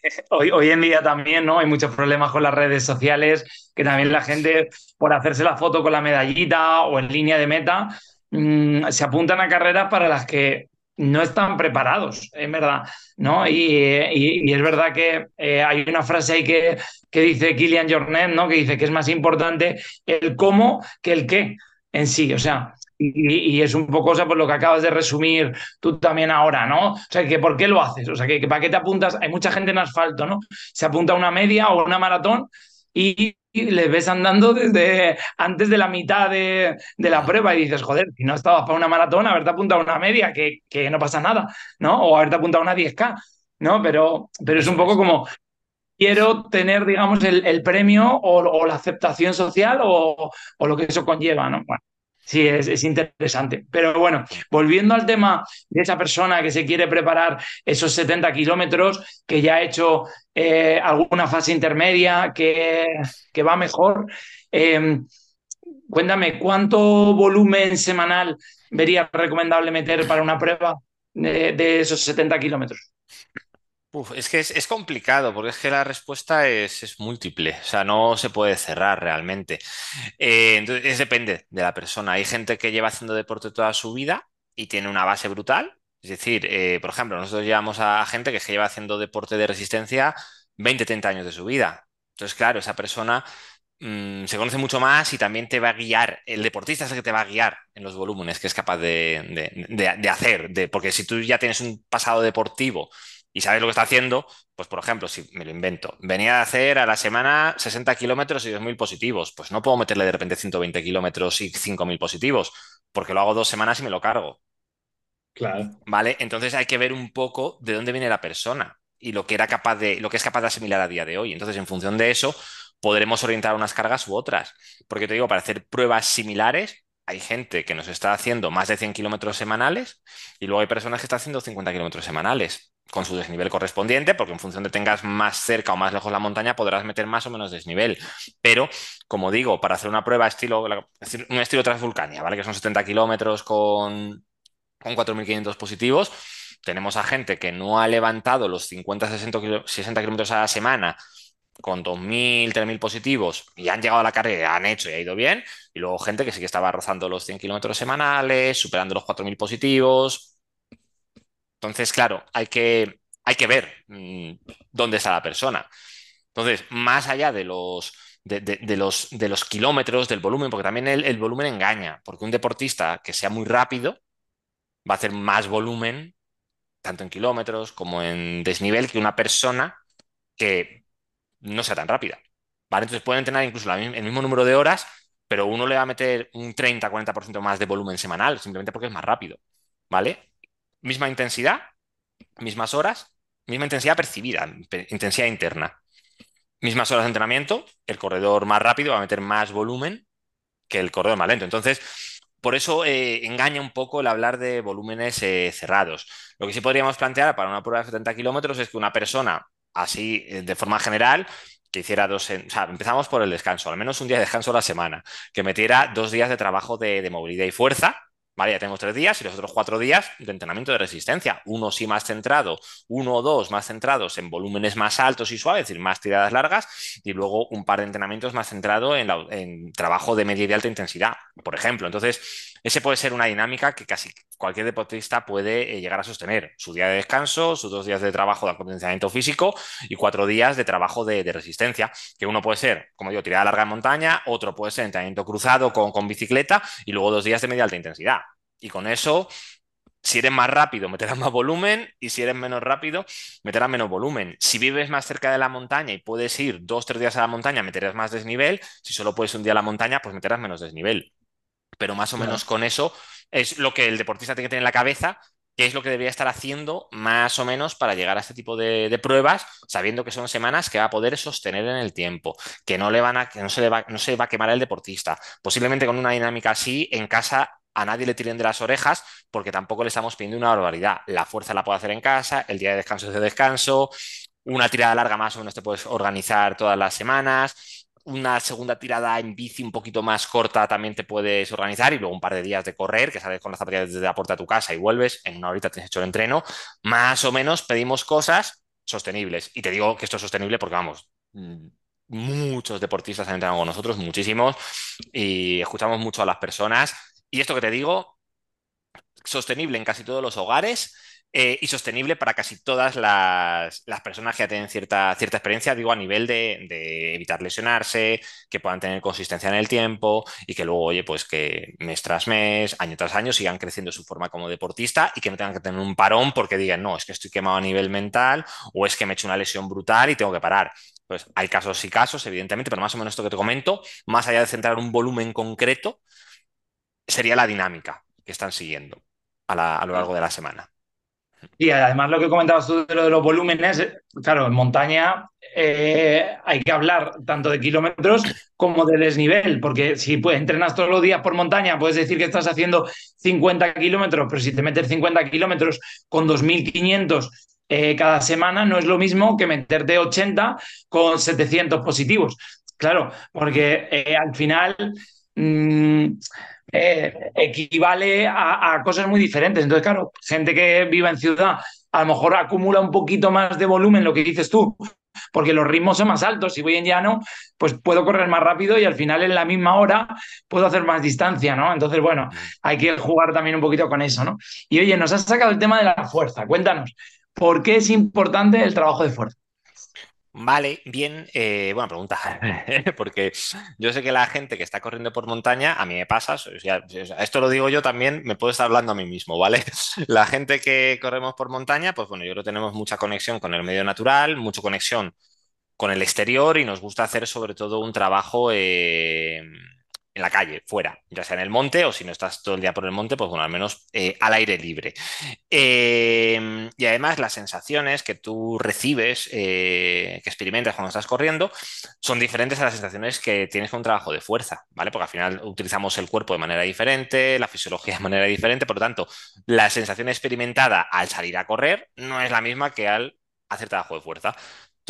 Hoy, hoy, en día también, ¿no? Hay muchos problemas con las redes sociales, que también la gente, por hacerse la foto con la medallita o en línea de meta, mm, se apuntan a carreras para las que no están preparados, en verdad, ¿no? Y, es verdad que eh, hay una frase ahí que, que dice Kilian Jornet, ¿no? Que dice que es más importante el cómo que el qué en sí. O sea, y, es un poco o por lo que acabas de resumir tú también ahora, ¿no? O sea, que ¿por qué lo haces? O sea, que, ¿para qué te apuntas? Hay mucha gente en asfalto, ¿no? Se apunta a una media o una maratón y, le ves andando desde antes de la mitad de, la prueba y dices, joder, si no estabas para una maratón, haberte apuntado a una media, que, que no pasa nada, ¿no? O haberte apuntado a una 10K, ¿no? Pero, pero es un poco como, quiero tener, digamos, el, premio o, la aceptación social o, o, lo que eso conlleva, ¿no? Bueno, Sí, es, interesante. Pero bueno, volviendo al tema de esa persona que se quiere preparar esos 70 kilómetros, que ya ha hecho eh, alguna fase intermedia, que, que va mejor, em, cuéntame, ¿cuánto volumen semanal vería recomendable meter para una prueba de, de esos 70 kilómetros? Es que es, complicado, porque es que la respuesta es, múltiple, o sea, no se puede cerrar realmente. Eh, entonces, es, depende de la persona. Hay gente que lleva haciendo deporte toda su vida y tiene una base brutal. Es decir, eh, por ejemplo, nosotros llevamos a gente que, lleva haciendo deporte de resistencia 20, 30 años de su vida. Entonces, claro, esa persona mm, se conoce mucho más y también te va a guiar. El deportista es el que te va a guiar en los volúmenes que es capaz de, de hacer. porque si tú ya tienes un pasado deportivo y sabes lo que está haciendo, pues por ejemplo, si me lo invento, venía a hacer a la semana 60 kilómetros y 2.000 positivos, pues no puedo meterle de repente 120 kilómetros y 5.000 positivos, porque lo hago dos semanas y me lo cargo. Claro. ¿Vale? Entonces hay que ver un poco de dónde viene la persona y lo que era capaz de, lo que es capaz de asimilar a día de hoy. Entonces, en función de eso, podremos orientar unas cargas u otras. Porque te digo, para hacer pruebas similares, hay gente que nos está haciendo más de 100 kilómetros semanales y luego hay personas que están haciendo 50 kilómetros semanales. Con su desnivel correspondiente, porque en función de tengas más cerca o más lejos la montaña, podrás meter más o menos desnivel. Pero, como digo, para hacer una prueba estilo, un estilo Transvulcania, ¿vale? Que son 70 kilómetros con, con 4.500 positivos, tenemos a gente que no ha levantado los 50-60 60 kilómetros a la semana con 2.000, 3.000 positivos y han llegado a la carrera, han hecho y ha ido bien, y luego gente que sí que estaba rozando los 100 kilómetros semanales, superando los 4.000 positivos, entonces, claro, hay que, hay que ver mm, dónde está la persona. Entonces, más allá de los, de, los, de los kilómetros, del volumen, porque también el, volumen engaña, porque un deportista que sea muy rápido va a hacer más volumen, tanto en kilómetros como en desnivel, que una persona que no sea tan rápida. ¿Vale? Entonces pueden tener incluso el mismo número de horas, pero uno le va a meter un 30-40% más de volumen semanal, simplemente porque es más rápido. ¿Vale? Misma intensidad, mismas horas, misma intensidad percibida, intensidad interna. Mismas horas de entrenamiento, el corredor más rápido va a meter más volumen que el corredor más lento. Entonces, por eso eh, engaña un poco el hablar de volúmenes eh, cerrados. Lo que sí podríamos plantear para una prueba de 70 kilómetros es que una persona, así eh, de forma general, que hiciera dos, o sea, empezamos por el descanso, al menos un día de descanso a la semana, que metiera dos días de trabajo de movilidad y fuerza, Vale, ya tenemos tres días y los otros cuatro días de entrenamiento de resistencia. Uno sí más centrado, uno o dos más centrados en volúmenes más altos y suaves, es decir, más tiradas largas, y luego un par de entrenamientos más centrado en, trabajo de media y alta intensidad, por ejemplo. Entonces, ese puede ser una dinámica que casi cualquier deportista puede eh, llegar a sostener. Su día de descanso, sus dos días de trabajo de acondicionamiento físico y cuatro días de trabajo de, resistencia, que uno puede ser, como digo, tirada larga en montaña, otro puede ser entrenamiento cruzado con, con bicicleta y luego dos días de media alta intensidad. Y con eso, si eres más rápido, meterás más volumen y si eres menos rápido, meterás menos volumen. Si vives más cerca de la montaña y puedes ir dos, tres días a la montaña, meterás más desnivel. Si solo puedes un día a la montaña, pues meterás menos desnivel. Pero más o menos con eso es lo que el deportista tiene que tener en la cabeza qué es lo que debería estar haciendo más o menos para llegar a este tipo de, pruebas, sabiendo que son semanas que va a poder sostener en el tiempo, que no le van a, que no se le va, no se va a quemar el deportista. Posiblemente con una dinámica así, en casa a nadie le tiren de las orejas porque tampoco le estamos pidiendo una barbaridad. La fuerza la puede hacer en casa, el día de descanso es de descanso, una tirada larga más o menos te puedes organizar todas las semanas, una segunda tirada en bici un poquito más corta también te puedes organizar y luego un par de días de correr, que sales con las zapatillas desde la puerta de tu casa y vuelves, en una horita tienes hecho el entreno, más o menos pedimos cosas sostenibles. Y te digo que esto es sostenible porque vamos, mm, muchos deportistas han entrenado con nosotros, muchísimos, y escuchamos mucho a las personas y esto que te digo, sostenible en casi todos los hogares eh, y sostenible para casi todas las, personas que ya tienen cierta, cierta experiencia, digo, a nivel de, evitar lesionarse, que puedan tener consistencia en el tiempo y que luego, oye, pues que mes tras mes, año tras año, sigan creciendo su forma como deportista y que no tengan que tener un parón porque digan, no, es que estoy quemado a nivel mental o es que me he hecho una lesión brutal y tengo que parar. Pues hay casos y casos, evidentemente, pero más o menos esto que te comento, más allá de centrar un volumen concreto, sería la dinámica que están siguiendo a, lo largo de la semana. Y además lo que comentabas tú de, lo de los volúmenes, claro, en montaña eh, hay que hablar tanto de kilómetros como de desnivel, porque si pues, entrenas todos los días por montaña, puedes decir que estás haciendo 50 kilómetros, pero si te metes 50 kilómetros con 2.500 eh, cada semana, no es lo mismo que meterte 80 con 700 positivos. Claro, porque eh, al final... Mm, eh, equivale a, cosas muy diferentes. Entonces, claro, gente que vive en ciudad a lo mejor acumula un poquito más de volumen, lo que dices tú, porque los ritmos son más altos. Si voy en llano, pues puedo correr más rápido y al final en la misma hora puedo hacer más distancia, ¿no? Entonces, bueno, hay que jugar también un poquito con eso, ¿no? Y oye, nos has sacado el tema de la fuerza. Cuéntanos, ¿por qué es importante el trabajo de fuerza? Vale, bien, eh, buena pregunta, porque yo sé que la gente que está corriendo por montaña, a mí me pasa, esto lo digo yo también, me puedo estar hablando a mí mismo, ¿vale? La gente que corremos por montaña, pues bueno, yo creo que tenemos mucha conexión con el medio natural, mucha conexión con el exterior y nos gusta hacer sobre todo un trabajo eh, en la calle, fuera, ya sea en el monte o si no estás todo el día por el monte, pues bueno, al menos eh, al aire libre. Eh, y además las sensaciones que tú recibes, eh, que experimentas cuando estás corriendo, son diferentes a las sensaciones que tienes con un trabajo de fuerza, ¿vale? Porque al final utilizamos el cuerpo de manera diferente, la fisiología de manera diferente, por lo tanto, la sensación experimentada al salir a correr no es la misma que al hacer trabajo de fuerza.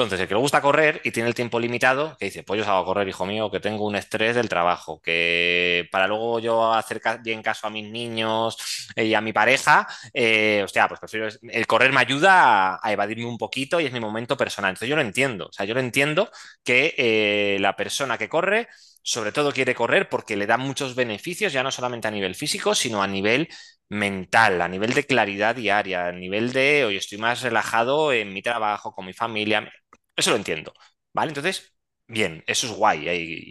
Entonces, el que le gusta correr y tiene el tiempo limitado, que dice, pues yo salgo a correr, hijo mío, que tengo un estrés del trabajo, que para luego yo hacer bien caso a mis niños y a mi pareja, eh, hostia, pues prefiero, el correr me ayuda a, evadirme un poquito y es mi momento personal. Entonces yo lo entiendo, o sea, yo lo entiendo que eh, la persona que corre, sobre todo quiere correr porque le da muchos beneficios, ya no solamente a nivel físico, sino a nivel mental, a nivel de claridad diaria, a nivel de, hoy estoy más relajado en mi trabajo, con mi familia. Eso lo entiendo, ¿vale? Entonces, bien, eso es guay,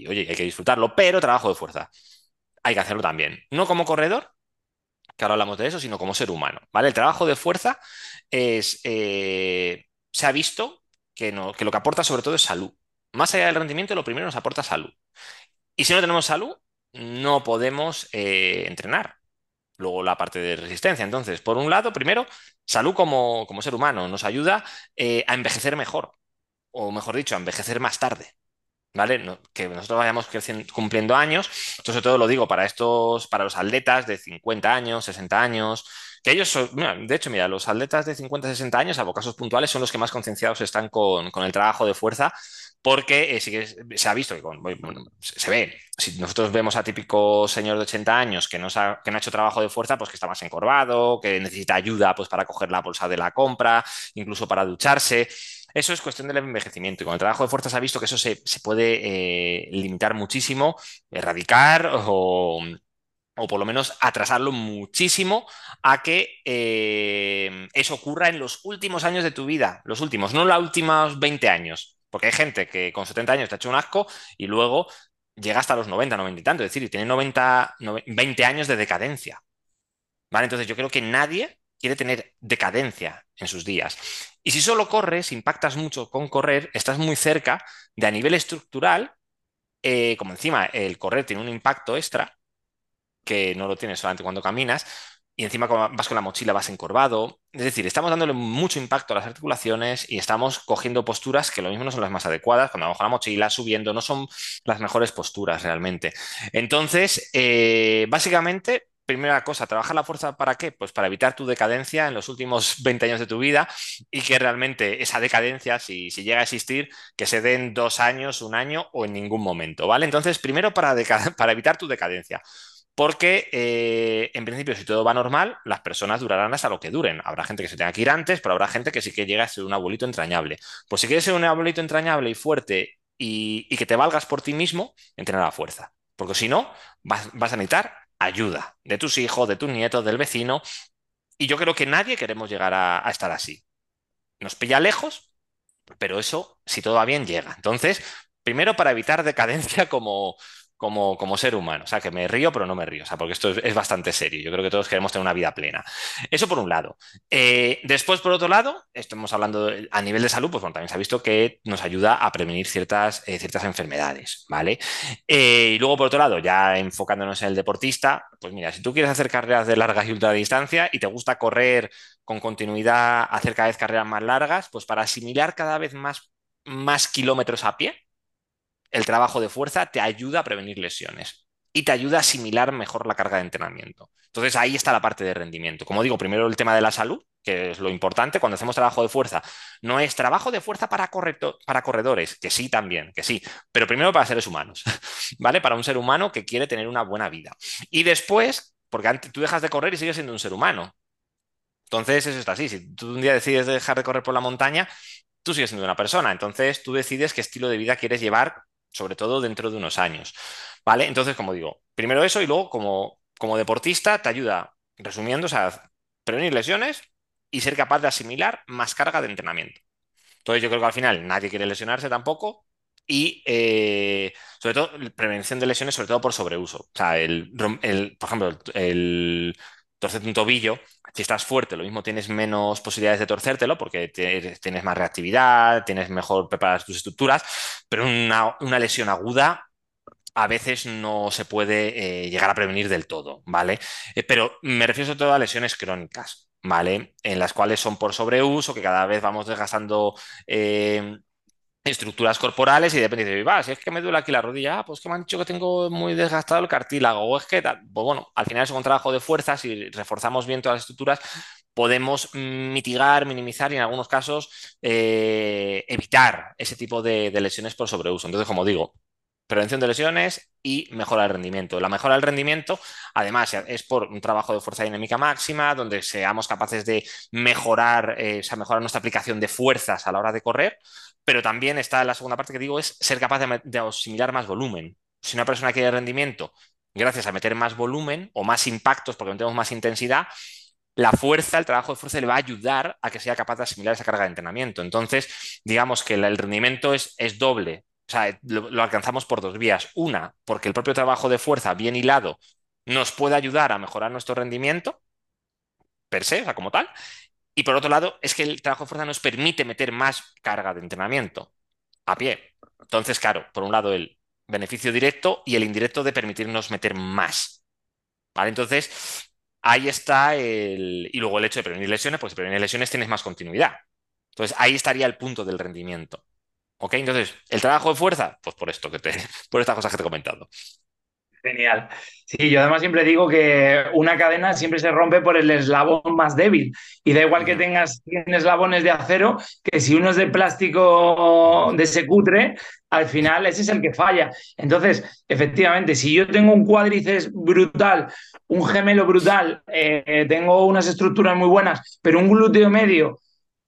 oye, hay que disfrutarlo, pero trabajo de fuerza. Hay que hacerlo también. No como corredor, que ahora hablamos de eso, sino como ser humano, ¿vale? El trabajo de fuerza es, eh, se ha visto que, no, que lo que aporta sobre todo es salud. Más allá del rendimiento, lo primero nos aporta salud. Y si no tenemos salud, no podemos eh, entrenar. Luego la parte de resistencia. Entonces, por un lado, primero, salud como, como ser humano nos ayuda eh, a envejecer mejor o mejor dicho, a envejecer más tarde. ¿Vale? que nosotros vayamos cumpliendo años. Esto sobre todo lo digo para estos, para los atletas de 50 años, 60 años, que ellos son, de hecho, mira, los atletas de 50, 60 años, salvo casos puntuales, son los que más concienciados están con, el trabajo de fuerza, porque eh, sí que se ha visto que se ve, si nosotros vemos a típico señor de 80 años que no, ha, que no ha hecho trabajo de fuerza, pues que está más encorvado, que necesita ayuda pues, para coger la bolsa de la compra, incluso para ducharse. Eso es cuestión del envejecimiento y con el trabajo de fuerza se ha visto que eso se, puede eh, limitar muchísimo, erradicar o, por lo menos atrasarlo muchísimo a que eh, eso ocurra en los últimos años de tu vida, los últimos, no los últimos 20 años, porque hay gente que con 70 años te ha hecho un asco y luego llega hasta los 90, 90 y tanto, es decir, tiene 90, 20 años de decadencia. ¿Vale? Entonces yo creo que nadie quiere tener decadencia en sus días. Y si solo corres, impactas mucho con correr, estás muy cerca de a nivel estructural, eh, como encima el correr tiene un impacto extra, que no lo tienes solamente cuando caminas, y encima vas con la mochila, vas encorvado. Es decir, estamos dándole mucho impacto a las articulaciones y estamos cogiendo posturas que lo mismo no son las más adecuadas. Cuando vamos con la mochila, subiendo, no son las mejores posturas realmente. Entonces, eh, básicamente, primera cosa, trabajar la fuerza para qué? Pues para evitar tu decadencia en los últimos 20 años de tu vida y que realmente esa decadencia, si, llega a existir, que se den dos años, un año o en ningún momento, ¿vale? Entonces, primero para, para evitar tu decadencia. Porque eh, en principio, si todo va normal, las personas durarán hasta lo que duren. Habrá gente que se tenga que ir antes, pero habrá gente que sí que llega a ser un abuelito entrañable. Pues si quieres ser un abuelito entrañable y fuerte y, que te valgas por ti mismo, entrena la fuerza. Porque si no, vas, vas a necesitar ayuda de tus hijos, de tus nietos, del vecino. Y yo creo que nadie queremos llegar a, estar así. Nos pilla lejos, pero eso, si todo va bien, llega. Entonces, primero para evitar decadencia como, como, como, ser humano. O sea, que me río, pero no me río. O sea, porque esto es, bastante serio. Yo creo que todos queremos tener una vida plena. Eso por un lado. Eh, después, por otro lado, estamos hablando a nivel de salud, pues bueno, también se ha visto que nos ayuda a prevenir ciertas, eh, ciertas enfermedades, ¿vale? Eh, y luego, por otro lado, ya enfocándonos en el deportista, pues mira, si tú quieres hacer carreras de larga y ultra distancia y te gusta correr con continuidad, hacer cada vez carreras más largas, pues para asimilar cada vez más, más kilómetros a pie, el trabajo de fuerza te ayuda a prevenir lesiones y te ayuda a asimilar mejor la carga de entrenamiento. Entonces ahí está la parte de rendimiento. Como digo, primero el tema de la salud, que es lo importante cuando hacemos trabajo de fuerza. No es trabajo de fuerza para, para corredores, que sí también, que sí, pero primero para seres humanos, ¿vale? Para un ser humano que quiere tener una buena vida. Y después, porque antes, tú dejas de correr y sigues siendo un ser humano. Entonces eso está así. Si tú un día decides dejar de correr por la montaña, tú sigues siendo una persona. Entonces tú decides qué estilo de vida quieres llevar sobre todo dentro de unos años. ¿Vale? Entonces, como digo, primero eso y luego como, como deportista te ayuda, resumiendo, a prevenir lesiones y ser capaz de asimilar más carga de entrenamiento. Entonces, yo creo que al final nadie quiere lesionarse tampoco y, eh, sobre todo, prevención de lesiones, sobre todo por sobreuso. O sea, el, por ejemplo, el, torcerte un tobillo, si estás fuerte, lo mismo tienes menos posibilidades de torcértelo porque tienes más reactividad, tienes mejor preparadas tus estructuras, pero una, lesión aguda a veces no se puede eh, llegar a prevenir del todo, ¿vale? Eh, pero me refiero sobre todo a lesiones crónicas, ¿vale? En las cuales son por sobreuso, que cada vez vamos desgastando eh, estructuras corporales y depende de, va, si es que me duele aquí la rodilla, ah, pues que me han dicho que tengo muy desgastado el cartílago, o es que, pues bueno, al final es un trabajo de fuerza, si reforzamos bien todas las estructuras, podemos mitigar, minimizar y en algunos casos evitar ese tipo de, de lesiones por sobreuso. Entonces, como digo, prevención de lesiones y mejora del rendimiento. La mejora del rendimiento, además, es por un trabajo de fuerza dinámica máxima, donde seamos capaces de mejorar, eh, o sea, mejorar nuestra aplicación de fuerzas a la hora de correr, pero también está la segunda parte que digo, es ser capaz de, asimilar más volumen. Si una persona quiere rendimiento, gracias a meter más volumen o más impactos, porque metemos más intensidad, la fuerza, el trabajo de fuerza le va a ayudar a que sea capaz de asimilar esa carga de entrenamiento. Entonces, digamos que el rendimiento es, es doble o sea, lo, alcanzamos por dos vías. Una, porque el propio trabajo de fuerza bien hilado nos puede ayudar a mejorar nuestro rendimiento, per se, o sea, como tal. Y por otro lado, es que el trabajo de fuerza nos permite meter más carga de entrenamiento a pie. Entonces, claro, por un lado el beneficio directo y el indirecto de permitirnos meter más. ¿Vale? Entonces, ahí está el... Y luego el hecho de prevenir lesiones, pues si prevenir lesiones tienes más continuidad. Entonces, ahí estaría el punto del rendimiento. ¿Ok? Entonces, el trabajo de fuerza, pues por esto que te, por estas cosas que te he comentado. Genial. Sí, yo además siempre digo que una cadena siempre se rompe por el eslabón más débil. Y da igual que tengas 100 eslabones de acero, que si uno es de plástico de ese cutre, al final ese es el que falla. Entonces, efectivamente, si yo tengo un cuádriceps brutal, un gemelo brutal, eh, tengo unas estructuras muy buenas, pero un glúteo medio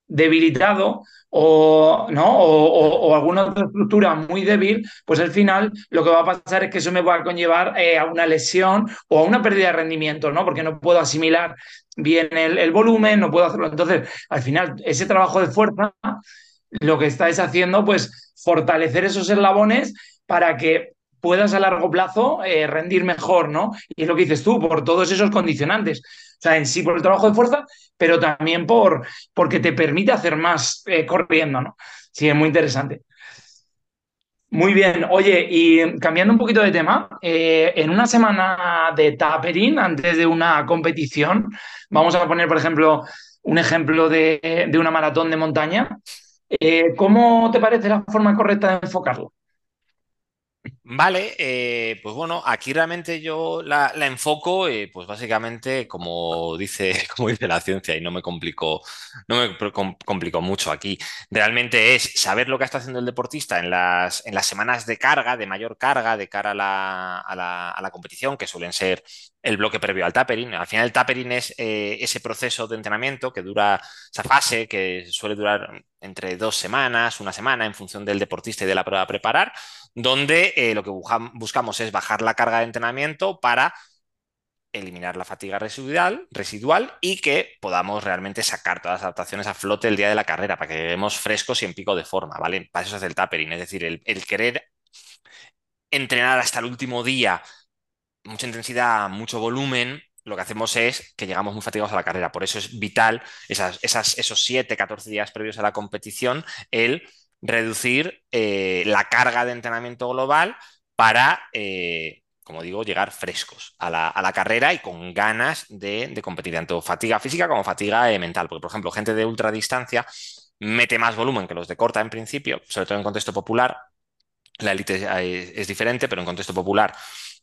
debilitado, o, ¿no? O, alguna otra estructura muy débil, pues al final lo que va a pasar es que eso me va a conllevar eh, a una lesión o a una pérdida de rendimiento, ¿no? Porque no puedo asimilar bien el, volumen, no puedo hacerlo. Entonces, al final, ese trabajo de fuerza lo que estáis haciendo, pues fortalecer esos eslabones para que puedas a largo plazo eh, rendir mejor, ¿no? Y es lo que dices tú, por todos esos condicionantes. O sea, en sí por el trabajo de fuerza, pero también por, porque te permite hacer más eh, corriendo, ¿no? Sí, es muy interesante. Muy bien, oye, y cambiando un poquito de tema, eh, en una semana de tapering, antes de una competición, vamos a poner, por ejemplo, un ejemplo de, una maratón de montaña. ¿Cómo te parece la forma correcta de enfocarlo? Vale, eh, pues bueno, aquí realmente yo la, enfoco, eh, pues básicamente como dice, como dice la ciencia y no me complicó, no me complicó mucho aquí. Realmente es saber lo que está haciendo el deportista en las, en las semanas de carga, de mayor carga, de cara a la, a la, competición, que suelen ser el bloque previo al tapering. Al final el tapering es eh, ese proceso de entrenamiento que dura, esa fase que suele durar entre dos semanas, una semana, en función del deportista y de la prueba a preparar donde eh, lo que buscamos es bajar la carga de entrenamiento para eliminar la fatiga residual, residual y que podamos realmente sacar todas las adaptaciones a flote el día de la carrera, para que lleguemos frescos y en pico de forma, ¿vale? Para eso es el tapering, es decir, el, querer entrenar hasta el último día, mucha intensidad, mucho volumen, lo que hacemos es que llegamos muy fatigados a la carrera. Por eso es vital esas, esos 7, 14 días previos a la competición, el reducir eh, la carga de entrenamiento global para, eh, como digo, llegar frescos a la, carrera y con ganas de, competir, tanto fatiga física como fatiga eh, mental. Porque, por ejemplo, gente de ultradistancia mete más volumen que los de corta en principio, sobre todo en contexto popular. La élite es, diferente, pero en contexto popular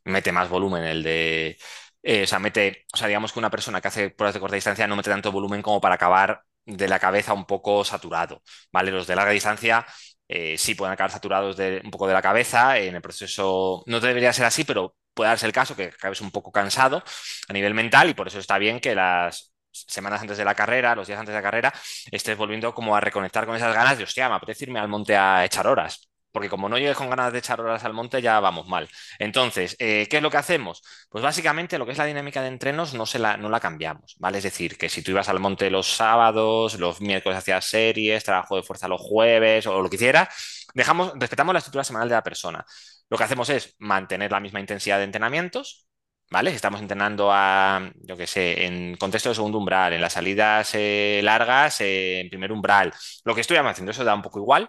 mete más volumen el de... o sea, mete, o sea, digamos que una persona que hace pruebas de corta distancia no mete tanto volumen como para acabar de la cabeza un poco saturado, ¿vale? Los de larga distancia eh, sí pueden acabar saturados de, un poco de la cabeza, en el proceso no debería ser así, pero puede darse el caso que acabes un poco cansado a nivel mental y por eso está bien que las semanas antes de la carrera, los días antes de la carrera, estés volviendo como a reconectar con esas ganas de, hostia, me apetece irme al monte a echar horas porque como no llegues con ganas de echar horas al monte, ya vamos mal. Entonces, eh, ¿qué es lo que hacemos? Pues básicamente lo que es la dinámica de entrenos no, se la, no la cambiamos, ¿vale? Es decir, que si tú ibas al monte los sábados, los miércoles hacías series, trabajo de fuerza los jueves o lo que hicieras, dejamos, respetamos la estructura semanal de la persona. Lo que hacemos es mantener la misma intensidad de entrenamientos, ¿vale? Si estamos entrenando a, yo qué sé, en contexto de segundo umbral, en las salidas largas, en primer umbral, lo que estuviéramos haciendo, eso da un poco igual.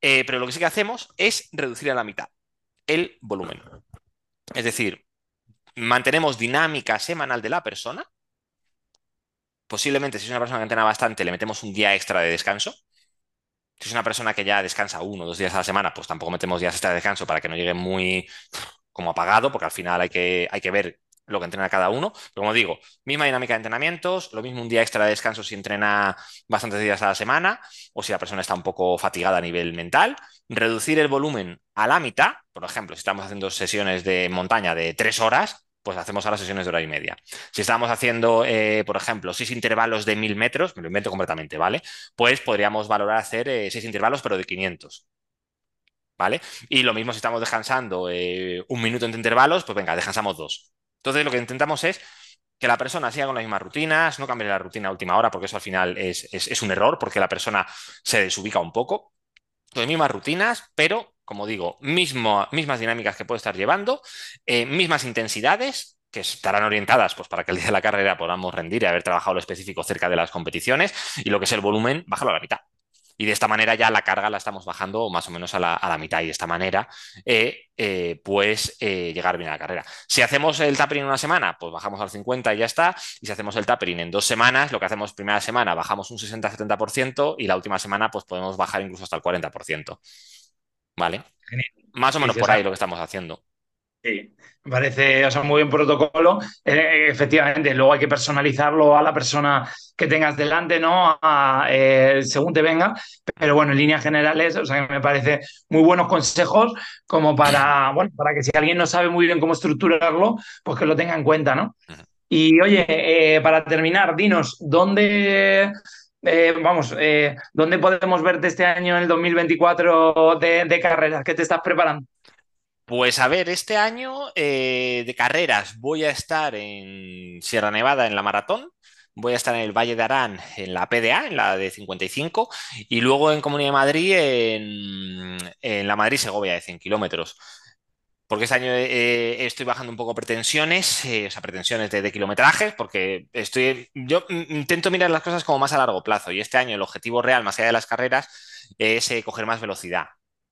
Eh, pero lo que sí que hacemos es reducir a la mitad el volumen. Es decir, mantenemos dinámica semanal de la persona. Posiblemente, si es una persona que entrena bastante, le metemos un día extra de descanso. Si es una persona que ya descansa uno o dos días a la semana, pues tampoco metemos días extra de descanso para que no llegue muy como apagado, porque al final hay que, hay que ver lo que entrena cada uno. Pero como digo, misma dinámica de entrenamientos, lo mismo un día extra de descanso si entrena bastantes días a la semana o si la persona está un poco fatigada a nivel mental. Reducir el volumen a la mitad, por ejemplo, si estamos haciendo sesiones de montaña de tres horas, pues hacemos ahora sesiones de hora y media. Si estamos haciendo, eh, por ejemplo, seis intervalos de mil metros, me lo invento completamente, ¿vale? Pues podríamos valorar hacer eh, seis intervalos, pero de 500. ¿Vale? Y lo mismo si estamos descansando eh, un minuto entre intervalos, pues venga, descansamos dos. Entonces lo que intentamos es que la persona siga con las mismas rutinas, no cambie la rutina a última hora, porque eso al final es, un error, porque la persona se desubica un poco. Entonces, mismas rutinas, pero, como digo, mismas dinámicas que puede estar llevando, eh, mismas intensidades, que estarán orientadas pues, para que el día de la carrera podamos rendir y haber trabajado lo específico cerca de las competiciones, y lo que es el volumen, bajarlo a la mitad. Y de esta manera ya la carga la estamos bajando más o menos a la, mitad y de esta manera eh, eh, pues eh, llegar bien a la carrera. Si hacemos el tapering en una semana, pues bajamos al 50 y ya está. Y si hacemos el tapering en dos semanas, lo que hacemos primera semana bajamos un 60-70% y la última semana pues podemos bajar incluso hasta el 40%. ¿Vale? Más o menos por ahí lo que estamos haciendo. Sí, me parece, o sea, muy buen protocolo. Eh, efectivamente, luego hay que personalizarlo a la persona que tengas delante, ¿no? Eh, según te venga. Pero bueno, en líneas generales, o sea, me parece muy buenos consejos como para, bueno, para que si alguien no sabe muy bien cómo estructurarlo, pues que lo tenga en cuenta, ¿no? Y oye, eh, para terminar, dinos, ¿dónde, vamos, ¿dónde podemos verte este año, en el 2024, de, de carreras? ¿Qué te estás preparando? Pues a ver, este año eh, de carreras voy a estar en Sierra Nevada en la maratón, voy a estar en el Valle de Arán en la PDA, en la de 55, y luego en Comunidad de Madrid en, la Madrid-Segovia de 100 kilómetros. Porque este año eh, eh, estoy bajando un poco pretensiones, o sea, pretensiones de, de kilometrajes, porque estoy, yo intento mirar las cosas como más a largo plazo, y este año el objetivo real, más allá de las carreras, es coger más velocidad.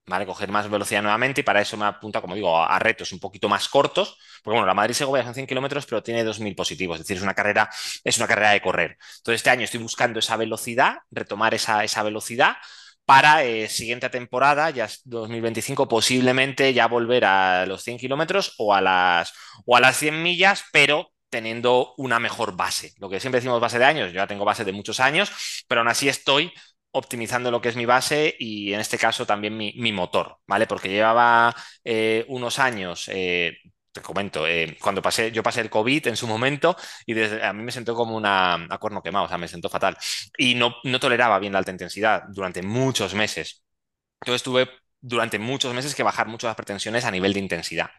¿Vale? Coger más velocidad nuevamente y para eso me apunta, como digo, a, retos un poquito más cortos, porque bueno, la Madrid-Segovia son 100 kilómetros, pero tiene 2.000 positivos, es decir, es una carrera, es una carrera de correr. Entonces este año estoy buscando esa velocidad, retomar esa, esa velocidad para eh, siguiente temporada, ya 2025, posiblemente ya volver a los 100 kilómetros o, a las, o a las 100 millas, pero teniendo una mejor base. Lo que siempre decimos base de años, yo ya tengo base de muchos años, pero aún así estoy optimizando lo que es mi base y en este caso también mi, motor, ¿vale? Porque llevaba eh, unos años, eh, te comento, eh, cuando pasé, yo pasé el COVID en su momento y a mí me sentó como una, a cuerno quemado, o sea, me sentó fatal y no, no toleraba bien la alta intensidad durante muchos meses. Entonces tuve durante muchos meses que bajar mucho las pretensiones a nivel de intensidad.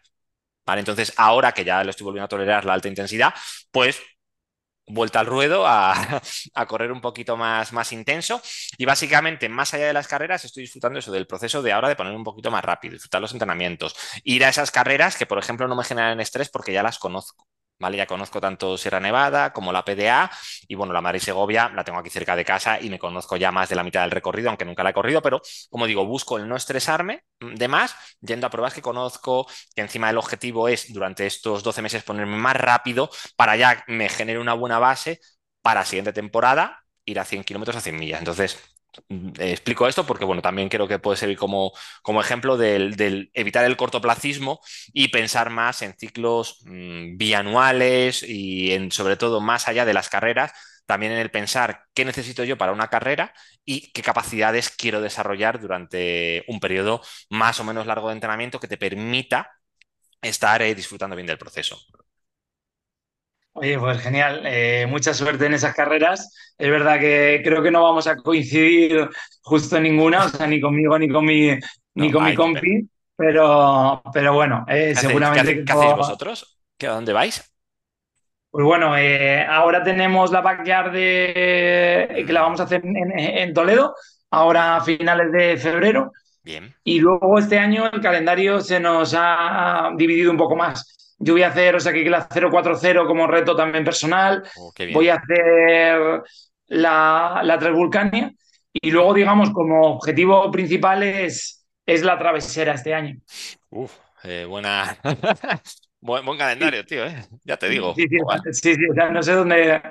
¿Vale? Entonces, ahora que ya lo estoy volviendo a tolerar la alta intensidad, pues vuelta al ruedo a, correr un poquito más, más intenso. Y básicamente, más allá de las carreras, estoy disfrutando eso del proceso de ahora de poner un poquito más rápido, disfrutar los entrenamientos, ir a esas carreras que, por ejemplo, no me generan estrés porque ya las conozco. ¿Vale? Ya conozco tanto Sierra Nevada como la PDA y bueno, la Madrid Segovia la tengo aquí cerca de casa y me conozco ya más de la mitad del recorrido, aunque nunca la he corrido, pero como digo, busco el no estresarme de más, yendo a pruebas que conozco, que encima el objetivo es durante estos 12 meses ponerme más rápido para ya me genere una buena base para la siguiente temporada ir a 100 kilómetros a 100 millas. Entonces, Mm, explico esto porque, bueno, también creo que puede servir como, como ejemplo del, evitar el cortoplacismo y pensar más en ciclos mm, bianuales y en, sobre todo, más allá de las carreras, también en el pensar qué necesito yo para una carrera y qué capacidades quiero desarrollar durante un periodo más o menos largo de entrenamiento que te permita estar eh, disfrutando bien del proceso. Oye, pues genial. Eh, mucha suerte en esas carreras. Es verdad que creo que no vamos a coincidir justo en ninguna, o sea, ni conmigo ni con mi, ni con mi compi, pero, pero bueno, eh, seguramente. ¿Qué, hacéis vosotros? ¿A dónde vais? Pues bueno, eh, ahora tenemos la backyard de, que la vamos a hacer en, Toledo, ahora a finales de febrero. Bien. Y luego este año el calendario se nos ha dividido un poco más. Yo voy a hacer, o sea, que la 040 como reto también personal. Oh, voy a hacer la, la Transvulcania. Y luego, digamos, como objetivo principal es, es la travesera este año. Uf, eh, buena. buen, buen, calendario, tío, ¿eh? ya te digo. Sí, sí, sí, sí, o sea, no sé dónde,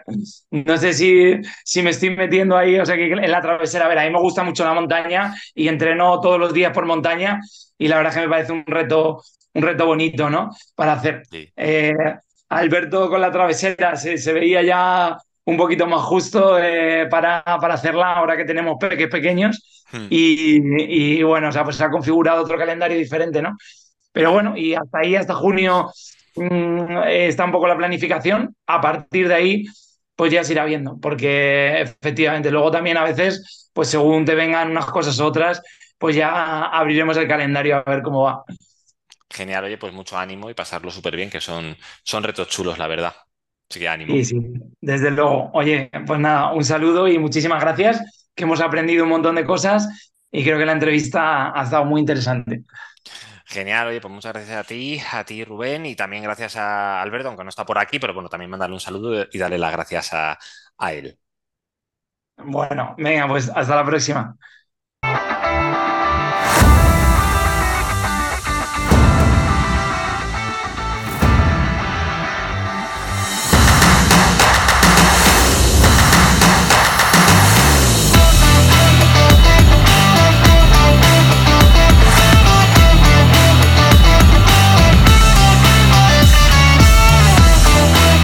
no sé si, si me estoy metiendo ahí, o sea, que en la travesera, a ver, a mí me gusta mucho la montaña y entreno todos los días por montaña y la verdad es que me parece un reto, un reto bonito, ¿no? Para hacer. Eh, Alberto con la travesera se, se, veía ya un poquito más justo eh, para, para, hacerla ahora que tenemos peques pequeños hmm. y, y, bueno, o sea, pues se ha configurado otro calendario diferente, ¿no? Pero bueno, y hasta ahí, hasta junio, mmm, está un poco la planificación. A partir de ahí, pues ya se irá viendo, porque efectivamente luego también a veces, pues según te vengan unas cosas u otras, pues ya abriremos el calendario a ver cómo va. Genial, oye, pues mucho ánimo y pasarlo súper bien, que son, son retos chulos, la verdad. Así que ánimo. Sí, sí, desde luego. Oye, pues nada, un saludo y muchísimas gracias, que hemos aprendido un montón de cosas y creo que la entrevista ha estado muy interesante. Genial, oye, pues muchas gracias a ti, a ti Rubén, y también gracias a Alberto, aunque no está por aquí, pero bueno, también mandarle un saludo y darle las gracias a, a él. Bueno, venga, pues hasta la próxima.